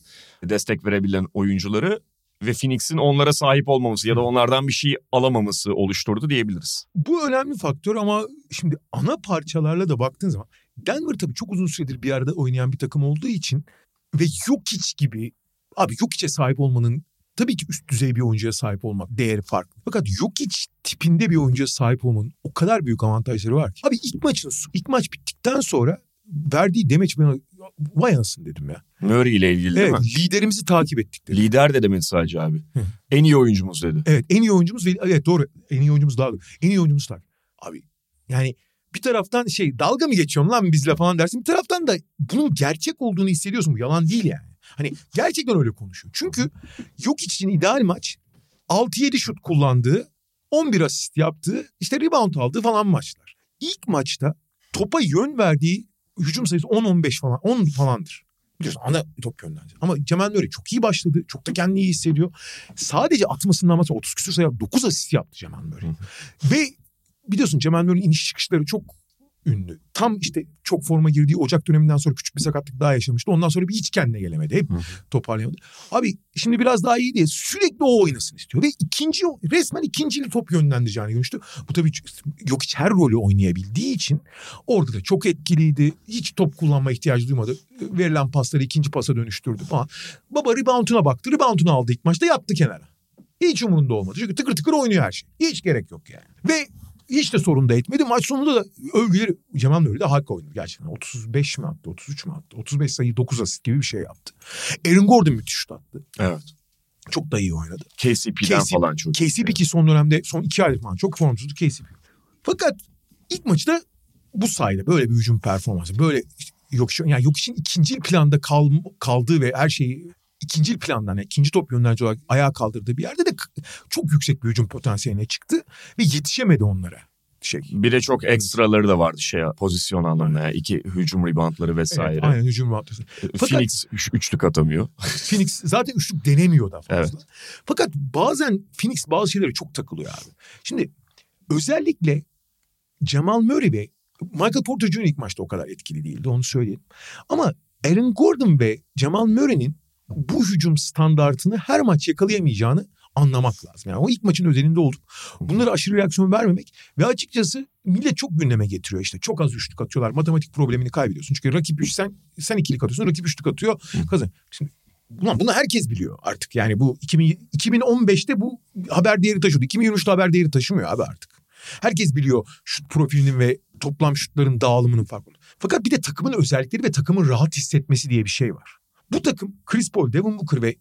destek verebilen oyuncuları ve Phoenix'in onlara sahip olmaması ya da onlardan bir şey alamaması oluşturdu diyebiliriz.
Bu önemli faktör ama şimdi ana parçalarla da baktığın zaman Denver tabii çok uzun süredir bir arada oynayan bir takım olduğu için ve Jokic gibi abi Jokic'e sahip olmanın tabii ki üst düzey bir oyuncuya sahip olmak değeri farklı. Fakat Jokic tipinde bir oyuncuya sahip olmanın o kadar büyük avantajları var ki. Abi ilk maçın ilk maç bittikten sonra verdiği demeç bana vay anasını dedim ya.
Murray ile ilgili değil
Evet
mi?
liderimizi takip ettik dedim.
Lider de demedi sadece abi.
Hı.
en iyi oyuncumuz dedi.
Evet en iyi oyuncumuz ve evet doğru en iyi oyuncumuz doğru. En iyi oyuncumuz tak. Abi yani bir taraftan şey dalga mı geçiyorsun lan bizle falan dersin. Bir taraftan da bunun gerçek olduğunu hissediyorsun. Bu yalan değil yani. Hani gerçekten öyle konuşuyor. Çünkü yok için ideal maç 6-7 şut kullandığı 11 asist yaptığı işte rebound aldığı falan maçlar. İlk maçta topa yön verdiği hücum sayısı 10-15 falan 10 falandır. Biliyorsun ana top yönlendi. Ama Cemal Nuri çok iyi başladı. Çok da kendini iyi hissediyor. Sadece atmasından mesela 30 küsur sayı 9 asist yaptı Cemal Nuri. Ve biliyorsun Cemal Nuri'nin iniş çıkışları çok ünlü. Tam işte çok forma girdiği Ocak döneminden sonra küçük bir sakatlık daha yaşamıştı. Ondan sonra bir hiç kendine gelemedi. Hep toparlayamadı. Abi şimdi biraz daha iyi diye sürekli o oynasın istiyor. Ve ikinci resmen ikincili top yönlendireceğini görmüştü. Bu tabii yok hiç her rolü oynayabildiği için orada da çok etkiliydi. Hiç top kullanma ihtiyacı duymadı. Verilen pasları ikinci pasa dönüştürdü falan. Baba rebounduna baktı. Reboundunu aldı ilk maçta yattı kenara. Hiç umurunda olmadı. Çünkü tıkır tıkır oynuyor her şey. Hiç gerek yok yani. Ve hiç de sorun da etmedi. Maç sonunda da övgüleri Cemal Nuri de hak oynadı gerçekten. 35 mi attı, 33 mi attı? 35 sayı 9 asist gibi bir şey yaptı. Aaron Gordon müthiş şut attı.
Evet.
Çok da iyi oynadı.
KCP'den
KCP
falan çok.
KCP ki son dönemde son iki aydır falan çok formsuzdu KCP. Fakat ilk maçta bu sayede böyle bir hücum performansı. Böyle işte yok yani yok için ikinci planda kal, kaldığı ve her şeyi ikinci plandan yani ikinci top yönlerici olarak ayağa kaldırdığı bir yerde de çok yüksek bir hücum potansiyeline çıktı ve yetişemedi onlara. Şey.
Bir de çok ekstraları da vardı şey pozisyon anlamında. Yani iki hücum reboundları vesaire.
Evet, aynen hücum rahatlısı. Fakat-
Phoenix üç- üçlük atamıyor.
Phoenix zaten üçlük denemiyor da fazla.
Evet.
Fakat bazen Phoenix bazı şeylere çok takılıyor abi. Şimdi özellikle Jamal Murray ve Michael Porter Jr. ilk maçta o kadar etkili değildi onu söyleyelim. Ama Aaron Gordon ve Jamal Murray'nin bu hücum standartını her maç yakalayamayacağını anlamak lazım. Yani o ilk maçın özelinde olduk. Bunlara aşırı reaksiyon vermemek ve açıkçası millet çok gündeme getiriyor işte. Çok az üçlük atıyorlar. Matematik problemini kaybediyorsun. Çünkü rakip üç sen sen ikilik atıyorsun. Rakip üçlük atıyor. Kazan. Şimdi Ulan bunu herkes biliyor artık. Yani bu 2000, 2015'te bu haber değeri taşıyordu. 2023'te haber değeri taşımıyor abi artık. Herkes biliyor şut profilinin ve toplam şutların dağılımının farkını. Fakat bir de takımın özellikleri ve takımın rahat hissetmesi diye bir şey var. Bu takım Chris Paul, Devin Booker ve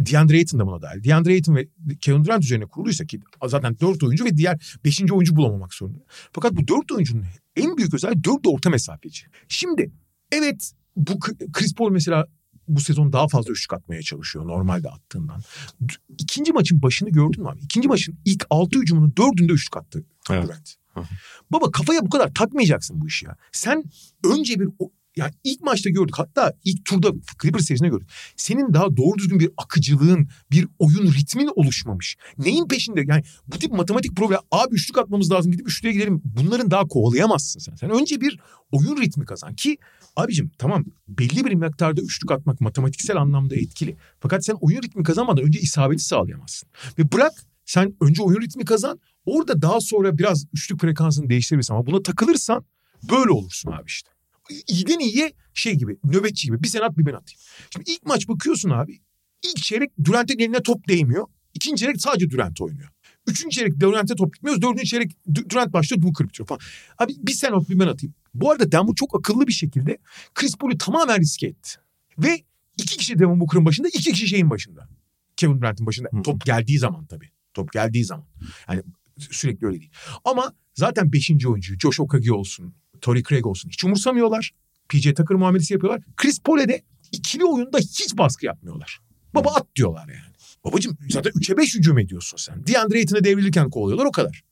DeAndre Ayton da buna dahil. DeAndre Ayton ve Kevin Durant üzerine kuruluysa ki zaten dört oyuncu ve diğer beşinci oyuncu bulamamak zorunda. Fakat bu dört oyuncunun en büyük özelliği dört de orta mesafeci. Şimdi evet bu Chris Paul mesela bu sezon daha fazla üçlük atmaya çalışıyor normalde attığından. İkinci maçın başını gördün mü abi? İkinci maçın ilk altı hücumunun dördünde üçlük attı
Evet.
Durant. Baba kafaya bu kadar takmayacaksın bu işi ya. Sen önce bir yani ilk maçta gördük hatta ilk turda Clippers serisinde gördük. Senin daha doğru düzgün bir akıcılığın, bir oyun ritmin oluşmamış. Neyin peşinde? Yani bu tip matematik problem abi üçlük atmamız lazım gidip üçlüğe gidelim. Bunların daha kovalayamazsın sen. Sen önce bir oyun ritmi kazan ki abicim tamam belli bir miktarda üçlük atmak matematiksel anlamda etkili. Fakat sen oyun ritmi kazanmadan önce isabeti sağlayamazsın. Ve bırak sen önce oyun ritmi kazan orada daha sonra biraz üçlük frekansını değiştirebilirsin ama buna takılırsan böyle olursun abi işte. İyiden iyiye şey gibi nöbetçi gibi bir sen at bir ben atayım. Şimdi ilk maç bakıyorsun abi ilk çeyrek Durant'in eline top değmiyor. İkinci çeyrek sadece Durant oynuyor. Üçüncü çeyrek Durant'e top gitmiyor. Dördüncü çeyrek Du- Durant başlıyor Booker bitiyor falan. Abi bir sen at bir ben atayım. Bu arada Denver çok akıllı bir şekilde Chris Paul'u tamamen riske etti. Ve iki kişi Devin Booker'ın başında iki kişi şeyin başında. Kevin Durant'in başında.
Hı.
Top geldiği zaman tabii. Top geldiği zaman. Yani sürekli öyle değil. Ama zaten beşinci oyuncu Josh Okagi olsun, Torrey Craig olsun hiç umursamıyorlar. PJ Tucker muamelesi yapıyorlar. Chris Paul'e de ikili oyunda hiç baskı yapmıyorlar. Baba at diyorlar yani. Babacım zaten 3'e 5 hücum ediyorsun sen. DeAndre Ayton'a devrilirken kovalıyorlar o kadar.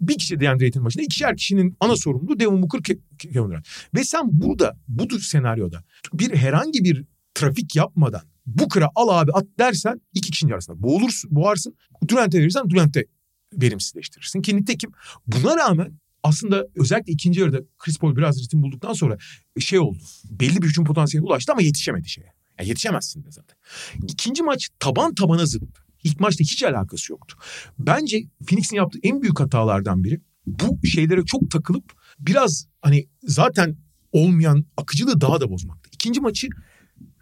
Bir kişi DeAndre Ayton'un başında ikişer kişinin ana sorumluluğu Devin Booker, Ke- Ke- Kevin Durant. Ve sen burada bu senaryoda bir herhangi bir trafik yapmadan Booker'a al abi at dersen iki kişinin arasında boğulursun, boğarsın. Durant'e verirsen Durant'e verimsizleştirirsin. Ki nitekim buna rağmen aslında özellikle ikinci yarıda Chris Paul biraz ritim bulduktan sonra şey oldu. Belli bir hücum potansiyeline ulaştı ama yetişemedi şeye. Yani yetişemezsin de zaten. İkinci maç taban tabana zıt. İlk maçta hiç alakası yoktu. Bence Phoenix'in yaptığı en büyük hatalardan biri bu şeylere çok takılıp biraz hani zaten olmayan akıcılığı daha da bozmaktı. İkinci maçı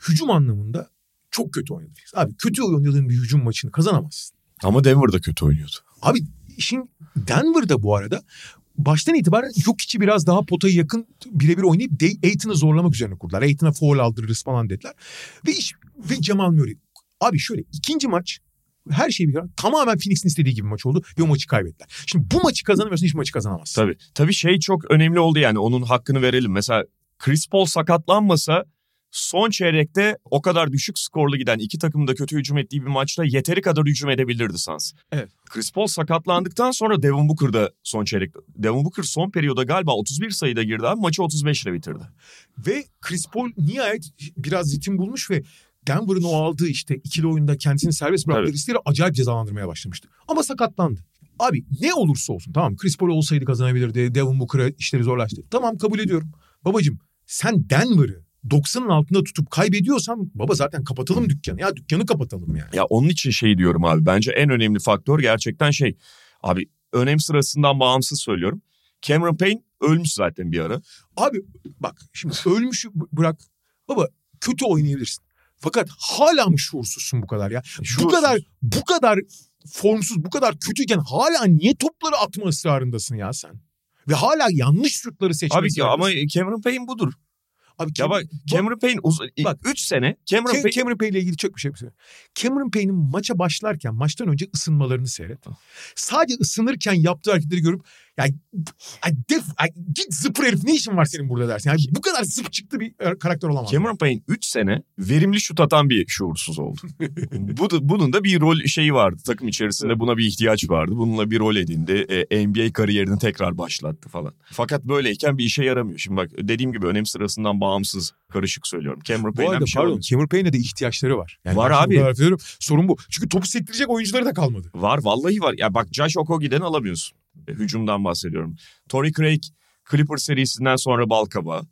hücum anlamında çok kötü oynadı. Abi kötü oynadığın bir hücum maçını kazanamazsın.
Ama Denver da kötü oynuyordu.
Abi işin Denver'da bu arada baştan itibaren yok içi biraz daha potaya yakın birebir oynayıp Aiton'u zorlamak üzerine kurdular. Aiton'a foul aldırırız falan dediler. Ve iş ve Cemal Murray. Abi şöyle ikinci maç her şey bir kere tamamen Phoenix'in istediği gibi maç oldu ve o maçı kaybettiler. Şimdi bu maçı kazanamıyorsun hiç maçı kazanamazsın.
Tabii. Tabii şey çok önemli oldu yani onun hakkını verelim. Mesela Chris Paul sakatlanmasa son çeyrekte o kadar düşük skorlu giden iki takımın da kötü hücum ettiği bir maçta yeteri kadar hücum edebilirdi Suns.
Evet.
Chris Paul sakatlandıktan sonra Devin Booker da son çeyrek. Devin Booker son periyoda galiba 31 sayıda girdi abi maçı 35 ile bitirdi.
Ve Chris Paul nihayet biraz ritim bulmuş ve Denver'ın o aldığı işte ikili oyunda kendisini serbest bıraktığı riskleri acayip cezalandırmaya başlamıştı. Ama sakatlandı. Abi ne olursa olsun tamam Chris Paul olsaydı kazanabilirdi. Devin Booker'a işleri zorlaştı. Tamam kabul ediyorum. Babacım sen Denver'ı 90'ın altında tutup kaybediyorsan baba zaten kapatalım dükkanı. Ya dükkanı kapatalım yani.
Ya onun için şey diyorum abi bence en önemli faktör gerçekten şey. Abi önem sırasından bağımsız söylüyorum. Cameron Payne ölmüş zaten bir ara.
Abi bak şimdi ölmüşü b- bırak. Baba kötü oynayabilirsin. Fakat hala mı şuursuzsun bu kadar ya? Bu
Şuursuz.
kadar bu kadar formsuz, bu kadar kötüyken hala niye topları atma ısrarındasın ya sen? Ve hala yanlış şutları seçme
Abi ya ama. Cameron Payne budur.
Abi
Ya bak Cameron Payne uz-
Bak.
3 sene Cameron
Cam-
Payne
Cameron Payne ile ilgili çok bir şey söyleyeyim. Cameron Payne'in maça başlarken maçtan önce ısınmalarını seyret. Sadece ısınırken yaptığı hareketleri görüp ya, ay def, ay git zıpır herif ne işin var senin burada dersin. Yani bu kadar zıp çıktı bir karakter olamaz.
Cameron Payne 3 sene verimli şut atan bir şuursuz oldu. Bu da, bunun da bir rol şeyi vardı. Takım içerisinde buna bir ihtiyaç vardı. Bununla bir rol edindi. E, NBA kariyerini tekrar başlattı falan. Fakat böyleyken bir işe yaramıyor. Şimdi bak dediğim gibi önem sırasından bağımsız karışık söylüyorum. Cameron
Bu
Payne'den
arada
bir şey
pardon. Cameron Payne'e de ihtiyaçları var. Yani
Var abi.
bu kadar söylüyorum. Sorun bu. Çünkü topu sektirecek oyuncuları da kalmadı.
Var vallahi var. Ya bak Josh Okogi'den alamıyorsun. E, Hücumdan bahsediyorum. Torrey Craig Clippers serisinden sonra balkaba.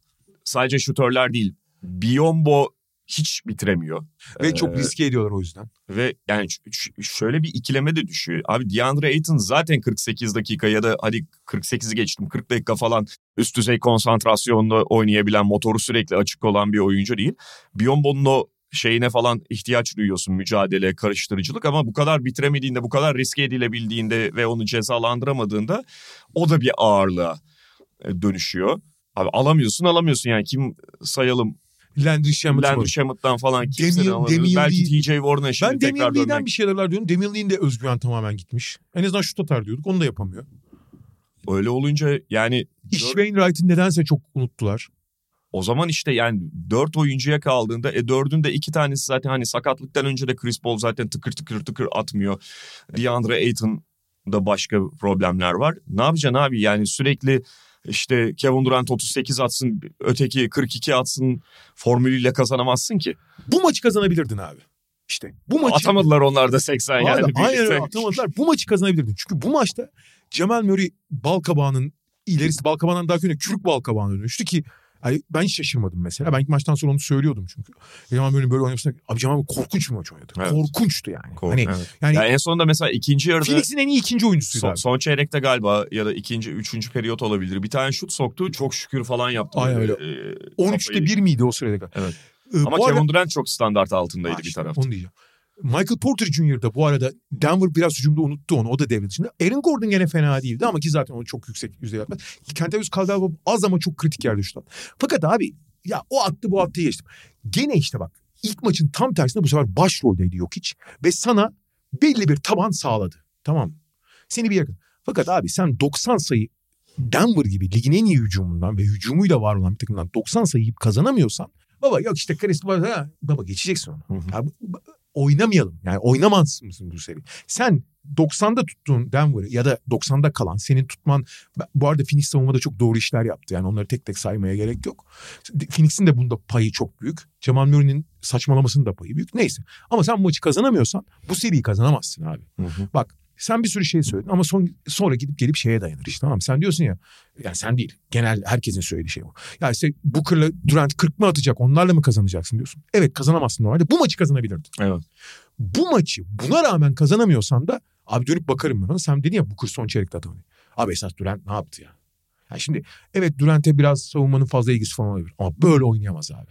Sadece şutörler değil. Biombo hiç bitiremiyor.
Ve çok
Ee,
riske ediyorlar o yüzden.
Ve yani şöyle bir ikileme de düşüyor. Abi DeAndre Ayton zaten 48 dakika ya da hadi 48'i geçtim 40 dakika falan üst düzey konsantrasyonla oynayabilen motoru sürekli açık olan bir oyuncu değil. Biombo'nun o şeyine falan ihtiyaç duyuyorsun mücadele, karıştırıcılık ama bu kadar bitiremediğinde, bu kadar riske edilebildiğinde ve onu cezalandıramadığında o da bir ağırlığa e, dönüşüyor. Abi alamıyorsun alamıyorsun yani kim sayalım
Landry Shamet
Landry
var.
Shamet'tan falan alamıyoruz.
Damian
Belki TJ Warren'a şimdi
Ben
tekrar
Lee'den
dönmek.
bir şeyler diyorum. Damian Lee'nin de özgüven tamamen gitmiş. En azından şut atar diyorduk. Onu da yapamıyor.
Öyle olunca yani
İş Wainwright'ı nedense çok unuttular.
O zaman işte yani dört oyuncuya kaldığında e dördün de iki tanesi zaten hani sakatlıktan önce de Chris Paul zaten tıkır tıkır tıkır atmıyor. DeAndre Ayton da başka problemler var. Ne yapacaksın abi yani sürekli işte Kevin Durant 38 atsın öteki 42 atsın formülüyle kazanamazsın ki.
Bu maçı kazanabilirdin abi. İşte bu maçı...
Atamadılar onlar da 80 yani.
Aynen, aynen
birlikte.
öyle atamadılar. Bu maçı kazanabilirdin. Çünkü bu maçta Cemal Murray balkabağının ilerisi balkabağından daha kötü kürük balkabağına dönüştü ki yani ben hiç şaşırmadım mesela. Ben ilk maçtan sonra onu söylüyordum çünkü. Cemal Murray'in böyle oynamasına abi Cemal Murray korkunç bir maç oynadı.
Evet.
Korkunçtu yani.
Kork-
hani
evet.
yani
Ya en sonunda mesela ikinci yarıda
Phoenix'in en iyi ikinci oyuncusuydu
son,
abi.
son çeyrekte galiba ya da ikinci, üçüncü periyot olabilir. Bir tane şut soktu çok şükür falan yaptı.
Aynen
Böyle,
öyle.
e,
13'te
kafayı-
1 miydi o sırada?
Evet.
Ee,
Ama
bu arada-
Kevin Durant çok standart altındaydı
Ha
bir tarafta.
Onu diyeceğim. Michael Porter Jr. da bu arada Denver biraz hücumda unuttu onu. O da devre dışında. Aaron Gordon gene fena değildi ama ki zaten onu çok yüksek yüzde yapmaz. Kentavius Caldwell az ama çok kritik yerde şut attı. Fakat abi ya o attı bu attı geçtim. Gene işte bak ilk maçın tam tersinde bu sefer başroldeydi yok hiç. Ve sana belli bir taban sağladı. Tamam mı? Seni bir yakın. Fakat abi sen 90 sayı Denver gibi ligin en iyi hücumundan ve hücumuyla var olan bir takımdan 90 sayı yiyip kazanamıyorsan baba yok işte Chris ha, baba geçeceksin onu.
Hı hı.
Ya, oynamayalım. Yani oynamaz mısın bu seri? Sen 90'da tuttuğun Denver'ı ya da 90'da kalan senin tutman bu arada Phoenix savunmada çok doğru işler yaptı. Yani onları tek tek saymaya gerek yok. Phoenix'in de bunda payı çok büyük. Jamal Murray'nin saçmalamasının da payı büyük. Neyse. Ama sen maçı kazanamıyorsan bu seriyi kazanamazsın abi.
Hı hı.
Bak sen bir sürü şey söyledin ama son, sonra gidip gelip şeye dayanır işte tamam? Sen diyorsun ya yani sen değil genel herkesin söylediği şey bu. Ya işte Booker'la Durant 40 mı atacak onlarla mı kazanacaksın diyorsun. Evet kazanamazsın normalde bu maçı kazanabilirdin.
Evet.
Bu maçı buna rağmen kazanamıyorsan da abi dönüp bakarım ben ona. Sen dedin ya Booker son çeyrekte atamadı. Abi esas Durant ne yaptı ya? Ya şimdi evet Durant'e biraz savunmanın fazla ilgisi falan olabilir. Ama böyle oynayamaz abi.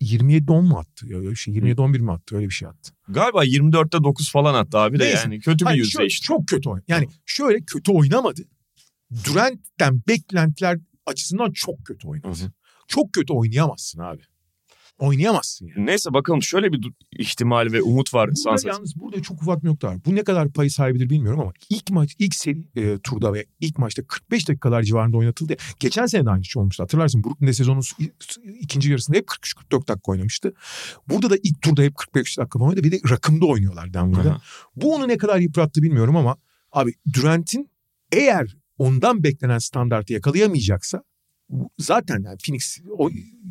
Yir- 27 10 mu attı? Ya, şey 27 11 mi attı? Öyle bir şey attı.
Galiba 24'te 9 falan attı abi de
Neyse.
yani kötü bir yüzde işte.
Çok kötü oynadı. Yani şöyle kötü oynamadı. Durant'ten beklentiler açısından çok kötü oynadı.
Hı hı.
Çok kötü oynayamazsın abi. Oynayamazsın yani.
Neyse bakalım şöyle bir ihtimal ve umut var
Burada
Sunsets.
yalnız burada çok ufak bir nokta var. Bu ne kadar pay sahibidir bilmiyorum ama ilk maç, ilk seri e, turda ve ilk maçta 45 dakikalar civarında oynatıldı. Geçen sene de aynı şey olmuştu. Hatırlarsın Brooklyn'de sezonun ikinci yarısında hep 43-44 dakika oynamıştı. Burada da ilk turda hep 45 dakika oynadı. Bir de rakımda oynuyorlar Denver'da. Bu onu ne kadar yıprattı bilmiyorum ama abi Durant'in eğer ondan beklenen standartı yakalayamayacaksa zaten yani Phoenix o,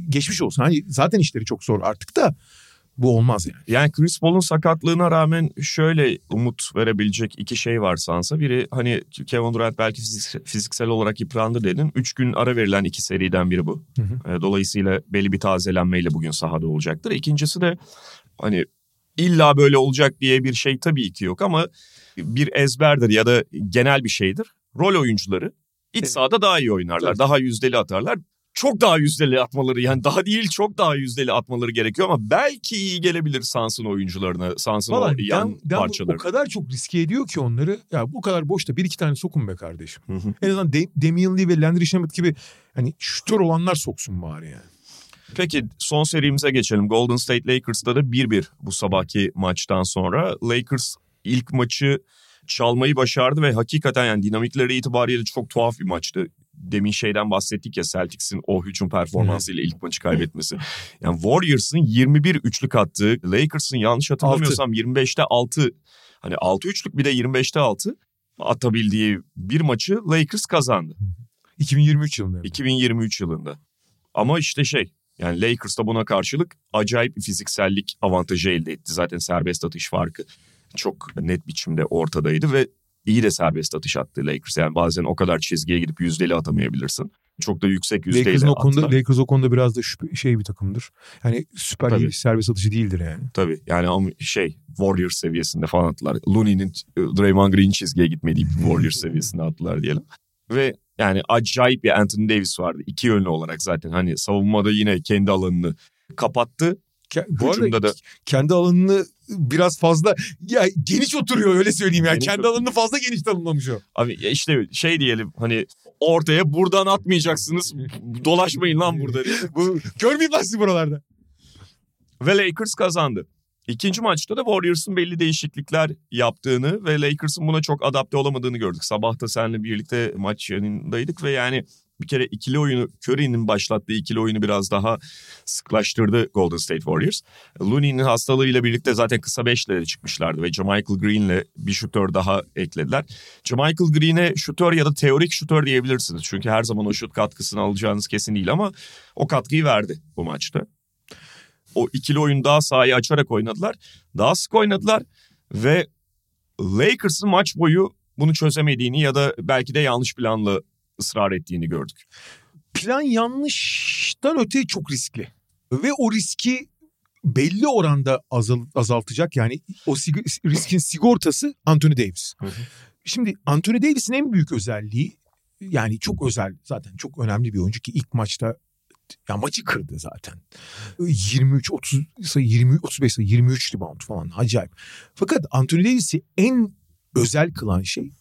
geçmiş olsun. Hani zaten işleri çok zor artık da bu olmaz yani.
Yani Chris Paul'un sakatlığına rağmen şöyle umut verebilecek iki şey var Sansa. Biri hani Kevin Durant belki fizik- fiziksel olarak yıprandı dedin. Üç gün ara verilen iki seriden biri bu.
Hı hı.
E, Dolayısıyla belli bir tazelenmeyle bugün sahada olacaktır. İkincisi de hani illa böyle olacak diye bir şey tabii ki yok ama bir ezberdir ya da genel bir şeydir. Rol oyuncuları iç
Evet.
sahada daha iyi oynarlar.
Tabii.
Daha yüzdeli atarlar. Çok daha yüzdeli atmaları yani daha değil çok daha yüzdeli atmaları gerekiyor ama belki iyi gelebilir Sans'ın oyuncularına, Sans'ın o yan
Dan- Dan
parçaları.
o kadar çok riske ediyor ki onları. Ya bu kadar boşta bir iki tane sokun be kardeşim.
Hı hı.
En azından De- Damian Lee ve Landry Shamet gibi hani şütör olanlar soksun bari yani.
Peki son serimize geçelim. Golden State Lakers'ta da 1-1 bu sabahki maçtan sonra. Lakers ilk maçı çalmayı başardı ve hakikaten yani dinamikleri itibariyle çok tuhaf bir maçtı. Demin şeyden bahsettik ya Celtics'in o hücum performansıyla ilk maçı kaybetmesi. Yani Warriors'ın 21 üçlük attığı, Lakers'ın yanlış hatırlamıyorsam 25'te 6 hani 6 üçlük bir de 25'te 6 atabildiği bir maçı Lakers kazandı.
2023 yılında.
2023 yılında. Ama işte şey yani Lakers da buna karşılık acayip bir fiziksellik avantajı elde etti. Zaten serbest atış farkı çok net biçimde ortadaydı ve iyi de serbest atış attı Lakers. Yani bazen o kadar çizgiye gidip yüzdeli atamayabilirsin. Çok da yüksek yüzdeyle
Lakers'ın o konuda,
attılar.
Lakers o konuda biraz da şüphe- şey bir takımdır. Yani süper
Tabii.
iyi serbest atıcı değildir yani.
Tabii yani ama şey Warriors seviyesinde falan attılar. Looney'nin e, Draymond Green çizgiye gitmediği bir Warriors seviyesinde attılar diyelim. Ve yani acayip bir Anthony Davis vardı. İki yönlü olarak zaten hani savunmada yine kendi alanını kapattı.
Ke- Bu arada
da
kendi alanını biraz fazla ya geniş oturuyor öyle söyleyeyim yani.
Geniş
kendi
oturuyor.
alanını fazla geniş tanımlamış o.
Abi ya işte şey diyelim hani ortaya buradan atmayacaksınız. Dolaşmayın lan burada diye.
Bu görmeyeyim ben sizi buralarda.
Ve Lakers kazandı. İkinci maçta da Warriors'ın belli değişiklikler yaptığını ve Lakers'ın buna çok adapte olamadığını gördük. Sabah da seninle birlikte maç yanındaydık ve yani bir kere ikili oyunu Curry'nin başlattığı ikili oyunu biraz daha sıklaştırdı Golden State Warriors. Looney'nin hastalığıyla birlikte zaten kısa beşlere çıkmışlardı ve Jamichael Green'le bir şutör daha eklediler. Jamichael Green'e şutör ya da teorik şutör diyebilirsiniz. Çünkü her zaman o şut katkısını alacağınız kesin değil ama o katkıyı verdi bu maçta o ikili oyun daha sahayı açarak oynadılar. Daha sık oynadılar ve Lakers'ın maç boyu bunu çözemediğini ya da belki de yanlış planla ısrar ettiğini gördük.
Plan yanlıştan öte çok riskli. Ve o riski belli oranda azal, azaltacak yani o sig- riskin sigortası Anthony Davis.
Hı hı.
Şimdi Anthony Davis'in en büyük özelliği yani çok özel zaten çok önemli bir oyuncu ki ilk maçta ya maçı kırdı zaten. 23 30 sayı 20 35 sayı 23 rebound falan acayip. Fakat Anthony Davis'i en özel kılan şey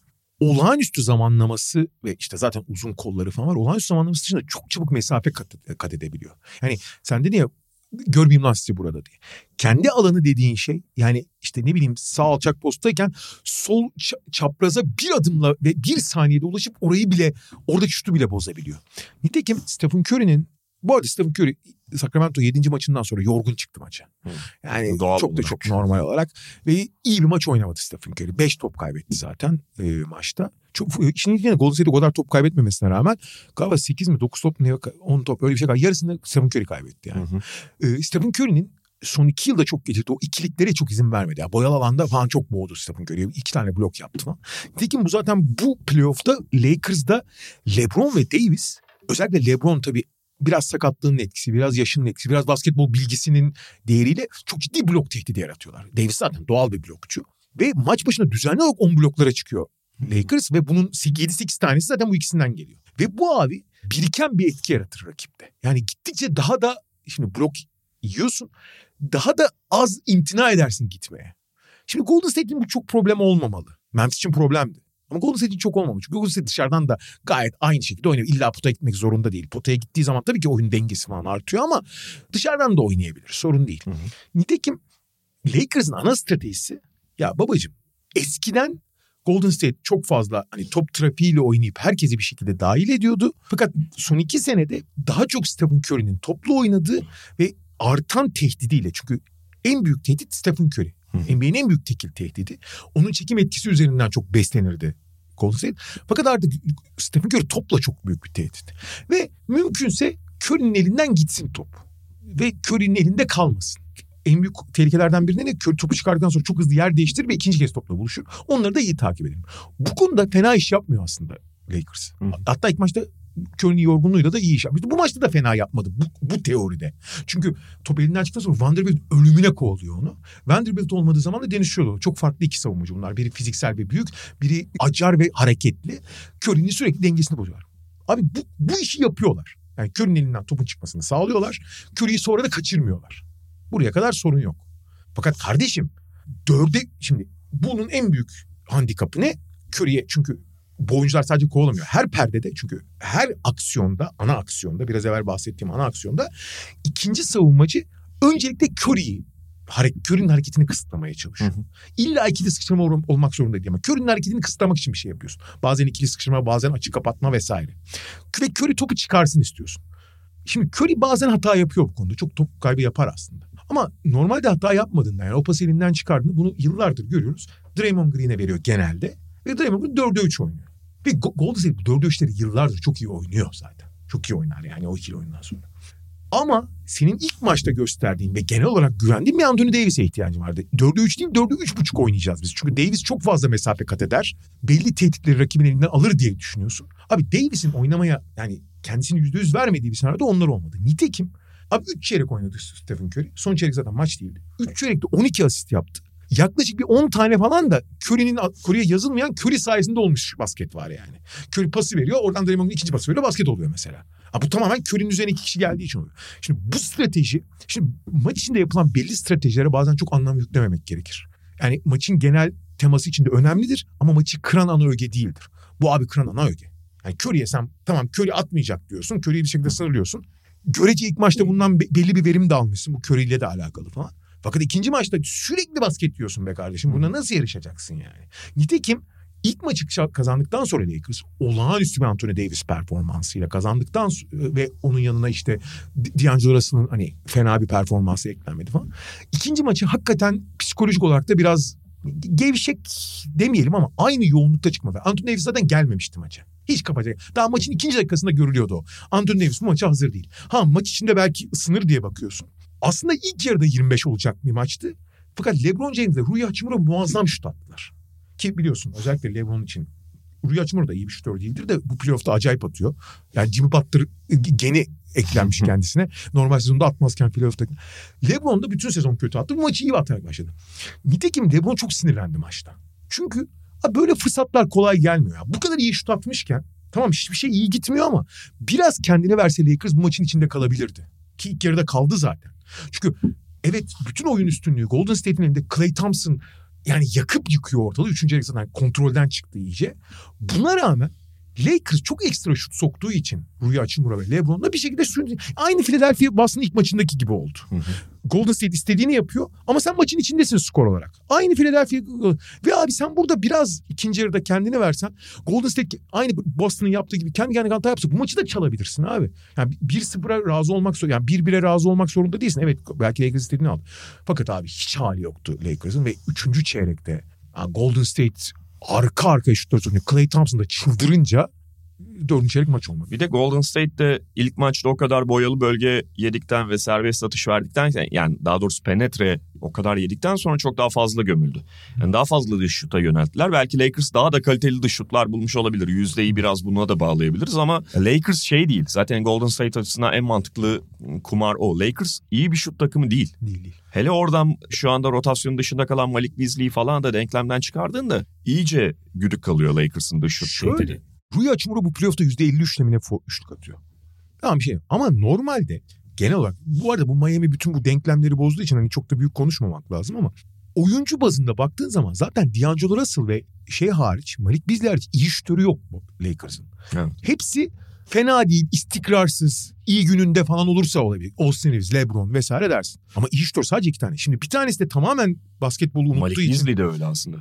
olağanüstü zamanlaması ve işte zaten uzun kolları falan var. Olağanüstü zamanlaması dışında çok çabuk mesafe kat, kat edebiliyor. Yani sen dedin ya görmeyeyim lan sizi burada diye. Kendi alanı dediğin şey yani işte ne bileyim sağ alçak posttayken sol çapraza bir adımla ve bir saniyede ulaşıp orayı bile oradaki şutu bile bozabiliyor. Nitekim Stephen Curry'nin bu arada Stephen Curry Sacramento 7. maçından sonra yorgun çıktı maça.
Hı.
Yani
Doğal
çok da çok normal olarak ve iyi bir maç oynamadı Stephen Curry. 5 top kaybetti zaten e, maçta. Çok, şimdi yine Golden State o kadar top kaybetmemesine rağmen galiba 8 mi 9 top ne 10 top öyle bir şey. Yarısını Stephen Curry kaybetti yani.
Hı hı.
E, Stephen Curry'nin son iki yılda çok gecikti. O ikiliklere çok izin vermedi. Yani boyalı alanda falan çok boğdu Stephen Curry. İki tane blok yaptı falan. Nitekim bu zaten bu playoff'ta Lakers'da LeBron ve Davis özellikle LeBron tabii biraz sakatlığının etkisi, biraz yaşının etkisi, biraz basketbol bilgisinin değeriyle çok ciddi blok tehdidi yaratıyorlar. Davis zaten doğal bir blokçu. Ve maç başına düzenli olarak 10 bloklara çıkıyor Lakers ve bunun 7-8 tanesi zaten bu ikisinden geliyor. Ve bu abi biriken bir etki yaratır rakipte. Yani gittikçe daha da şimdi blok yiyorsun daha da az imtina edersin gitmeye. Şimdi Golden State'in bu çok problem olmamalı. Memphis için problemdi. Ama Golden State'in çok olmamış. Çünkü Golden State dışarıdan da gayet aynı şekilde oynuyor. İlla potaya gitmek zorunda değil. Potaya gittiği zaman tabii ki oyun dengesi falan artıyor ama dışarıdan da oynayabilir. Sorun değil.
Hı hı.
Nitekim Lakers'ın ana stratejisi ya babacığım eskiden Golden State çok fazla hani top trafiğiyle oynayıp herkesi bir şekilde dahil ediyordu. Fakat son iki senede daha çok Stephen Curry'nin toplu oynadığı ve artan tehdidiyle çünkü en büyük tehdit Stephen Curry. NBA'nin en büyük tekil tehdidi. Onun çekim etkisi üzerinden çok beslenirdi Golden State. Fakat artık Stephen Curry topla çok büyük bir tehdit. Ve mümkünse Curry'nin elinden gitsin top. Ve Curry'nin elinde kalmasın. En büyük tehlikelerden biri ne? Curry topu çıkardıktan sonra çok hızlı yer değiştirir ve ikinci kez topla buluşur. Onları da iyi takip edelim. Bu konuda fena iş yapmıyor aslında Lakers.
Hı.
Hatta ilk maçta Curry'nin yorgunluğuyla da iyi iş yapmıştı. Bu maçta da fena yapmadı bu, bu teoride. Çünkü top elinden çıktıktan sonra Vanderbilt ölümüne kovalıyor onu. Vanderbilt olmadığı zaman da Dennis. Çok farklı iki savunmacı bunlar. Biri fiziksel ve büyük, biri acar ve hareketli. Curry'nin sürekli dengesini bozuyorlar. Abi bu, bu işi yapıyorlar. Yani Curry'nin elinden topun çıkmasını sağlıyorlar. Curry'yi sonra da kaçırmıyorlar. Buraya kadar sorun yok. Fakat kardeşim dörde şimdi bunun en büyük handikapı ne? Curry'e çünkü bu oyuncular sadece kovalamıyor. Her perdede çünkü her aksiyonda, ana aksiyonda biraz evvel bahsettiğim ana aksiyonda ikinci savunmacı öncelikle hareket, Curry'nin hareketini kısıtlamaya çalışıyor.
Hı hı.
İlla ikili sıkıştırma ol- olmak zorunda değil ama Curry'nin hareketini kısıtlamak için bir şey yapıyorsun. Bazen ikili sıkıştırma, bazen açık kapatma vesaire. Ve Curry topu çıkarsın istiyorsun. Şimdi Curry bazen hata yapıyor bu konuda. Çok top kaybı yapar aslında. Ama normalde hata yapmadığında yani o pası elinden çıkardığında bunu yıllardır görüyoruz. Draymond Green'e veriyor genelde. Ve Draymond Green 4'e 3 oynuyor. Ve Go- Golden State bu 4'e 3'leri yıllardır çok iyi oynuyor zaten. Çok iyi oynar yani o ikili oyundan sonra. Ama senin ilk maçta gösterdiğin ve genel olarak güvendiğin bir Anthony Davis'e ihtiyacın vardı. 4'e 3 değil 4'e 3.5 oynayacağız biz. Çünkü Davis çok fazla mesafe kat eder. Belli tehditleri rakibin elinden alır diye düşünüyorsun. Abi Davis'in oynamaya yani kendisini %100 vermediği bir senaryoda onlar olmadı. Nitekim abi 3 çeyrek oynadı Stephen Curry. Son çeyrek zaten maç değildi. 3 çeyrekte 12 asist yaptı. Yaklaşık bir 10 tane falan da Curry'nin Curry'e yazılmayan Curry sayesinde olmuş basket var yani. Curry pası veriyor. Oradan Draymond'un ikinci pası veriyor. Basket oluyor mesela. Ha, bu tamamen Curry'nin üzerine iki kişi geldiği için oluyor. Şimdi bu strateji, şimdi maç içinde yapılan belli stratejilere bazen çok anlam yüklememek gerekir. Yani maçın genel teması içinde önemlidir ama maçı kıran ana öge değildir. Bu abi kıran ana öge. Yani Curry'e sen tamam Curry atmayacak diyorsun. Curry'i bir şekilde sarılıyorsun. Görece ilk maçta bundan be- belli bir verim de almışsın. Bu Curry ile de alakalı falan. Fakat ikinci maçta sürekli basket diyorsun be kardeşim. Buna nasıl yarışacaksın yani? Nitekim ilk maçı kazandıktan sonra Lakers olağanüstü bir Anthony Davis performansıyla kazandıktan s- ve onun yanına işte D'Angelo Russell'ın hani fena bir performansı eklenmedi falan. İkinci maçı hakikaten psikolojik olarak da biraz gevşek demeyelim ama aynı yoğunlukta çıkmadı. Anthony Davis zaten gelmemişti maça. Hiç kapacak. Daha maçın ikinci dakikasında görülüyordu o. Anthony Davis bu maça hazır değil. Ha maç içinde belki ısınır diye bakıyorsun. Aslında ilk yarıda 25 olacak bir maçtı. Fakat LeBron James ve Rui Hachimura muazzam şut attılar. Ki biliyorsun özellikle LeBron için Rui Hachimura da iyi bir şutör değildir de bu playoff'ta acayip atıyor. Yani Jimmy Butler geni eklenmiş kendisine. Normal sezonda atmazken playoff'ta. LeBron da bütün sezon kötü attı. Bu maçı iyi atarak başladı. Nitekim LeBron çok sinirlendi maçta. Çünkü böyle fırsatlar kolay gelmiyor. Ya. Bu kadar iyi şut atmışken tamam hiçbir şey iyi gitmiyor ama biraz kendine verse Lakers bu maçın içinde kalabilirdi. Ki ilk yarıda kaldı zaten. Çünkü evet bütün oyun üstünlüğü Golden State'in elinde Clay Thompson yani yakıp yıkıyor ortalığı. Üçüncü yarı zaten kontrolden çıktı iyice. Buna rağmen Lakers çok ekstra şut soktuğu için Rui Hachimura ve LeBron'la bir şekilde süründü. Aynı Philadelphia Boston ilk maçındaki gibi oldu. Golden State istediğini yapıyor ama sen maçın içindesin skor olarak. Aynı Philadelphia ve abi sen burada biraz ikinci yarıda kendini versen Golden State aynı Boston'ın yaptığı gibi kendi kendine hata yapsa bu maçı da çalabilirsin abi. Yani 1-0'a razı olmak yani 1-1'e razı olmak zorunda değilsin. Evet belki Lakers istediğini aldı. Fakat abi hiç hali yoktu Lakers'ın ve üçüncü çeyrekte yani Golden State arka arkaya şutlar sokuyor. Clay Thompson da çıldırınca dördüncü çeyrek maç olmadı.
Bir de Golden State'de ilk maçta o kadar boyalı bölge yedikten ve serbest atış verdikten yani daha doğrusu penetre o kadar yedikten sonra çok daha fazla gömüldü. Yani daha fazla dış şuta yönelttiler. Belki Lakers daha da kaliteli dış şutlar bulmuş olabilir. Yüzdeyi biraz buna da bağlayabiliriz ama Lakers şey değil. Zaten Golden State açısından en mantıklı kumar o. Lakers iyi bir şut takımı değil.
Değil değil.
Hele oradan şu anda rotasyon dışında kalan Malik Beasley'i falan da denklemden çıkardığında iyice güdük kalıyor Lakers'ın dış şut
Şöyle. Rui Hachimura bu playoff'ta %53 lemine üçlük atıyor. Tamam bir şey. Ama normalde genel olarak bu arada bu Miami bütün bu denklemleri bozduğu için hani çok da büyük konuşmamak lazım ama oyuncu bazında baktığın zaman zaten D'Angelo Russell ve şey hariç Malik Beasley hariç iyi şütörü yok bu Lakers'ın.
Evet.
Hepsi fena değil, istikrarsız, iyi gününde falan olursa olabilir. Austin Reeves, LeBron vesaire dersin. Ama iyi şütör sadece iki tane. Şimdi bir tanesi de tamamen basketbolu unuttuğu
Malik
için.
Beasley de öyle aslında.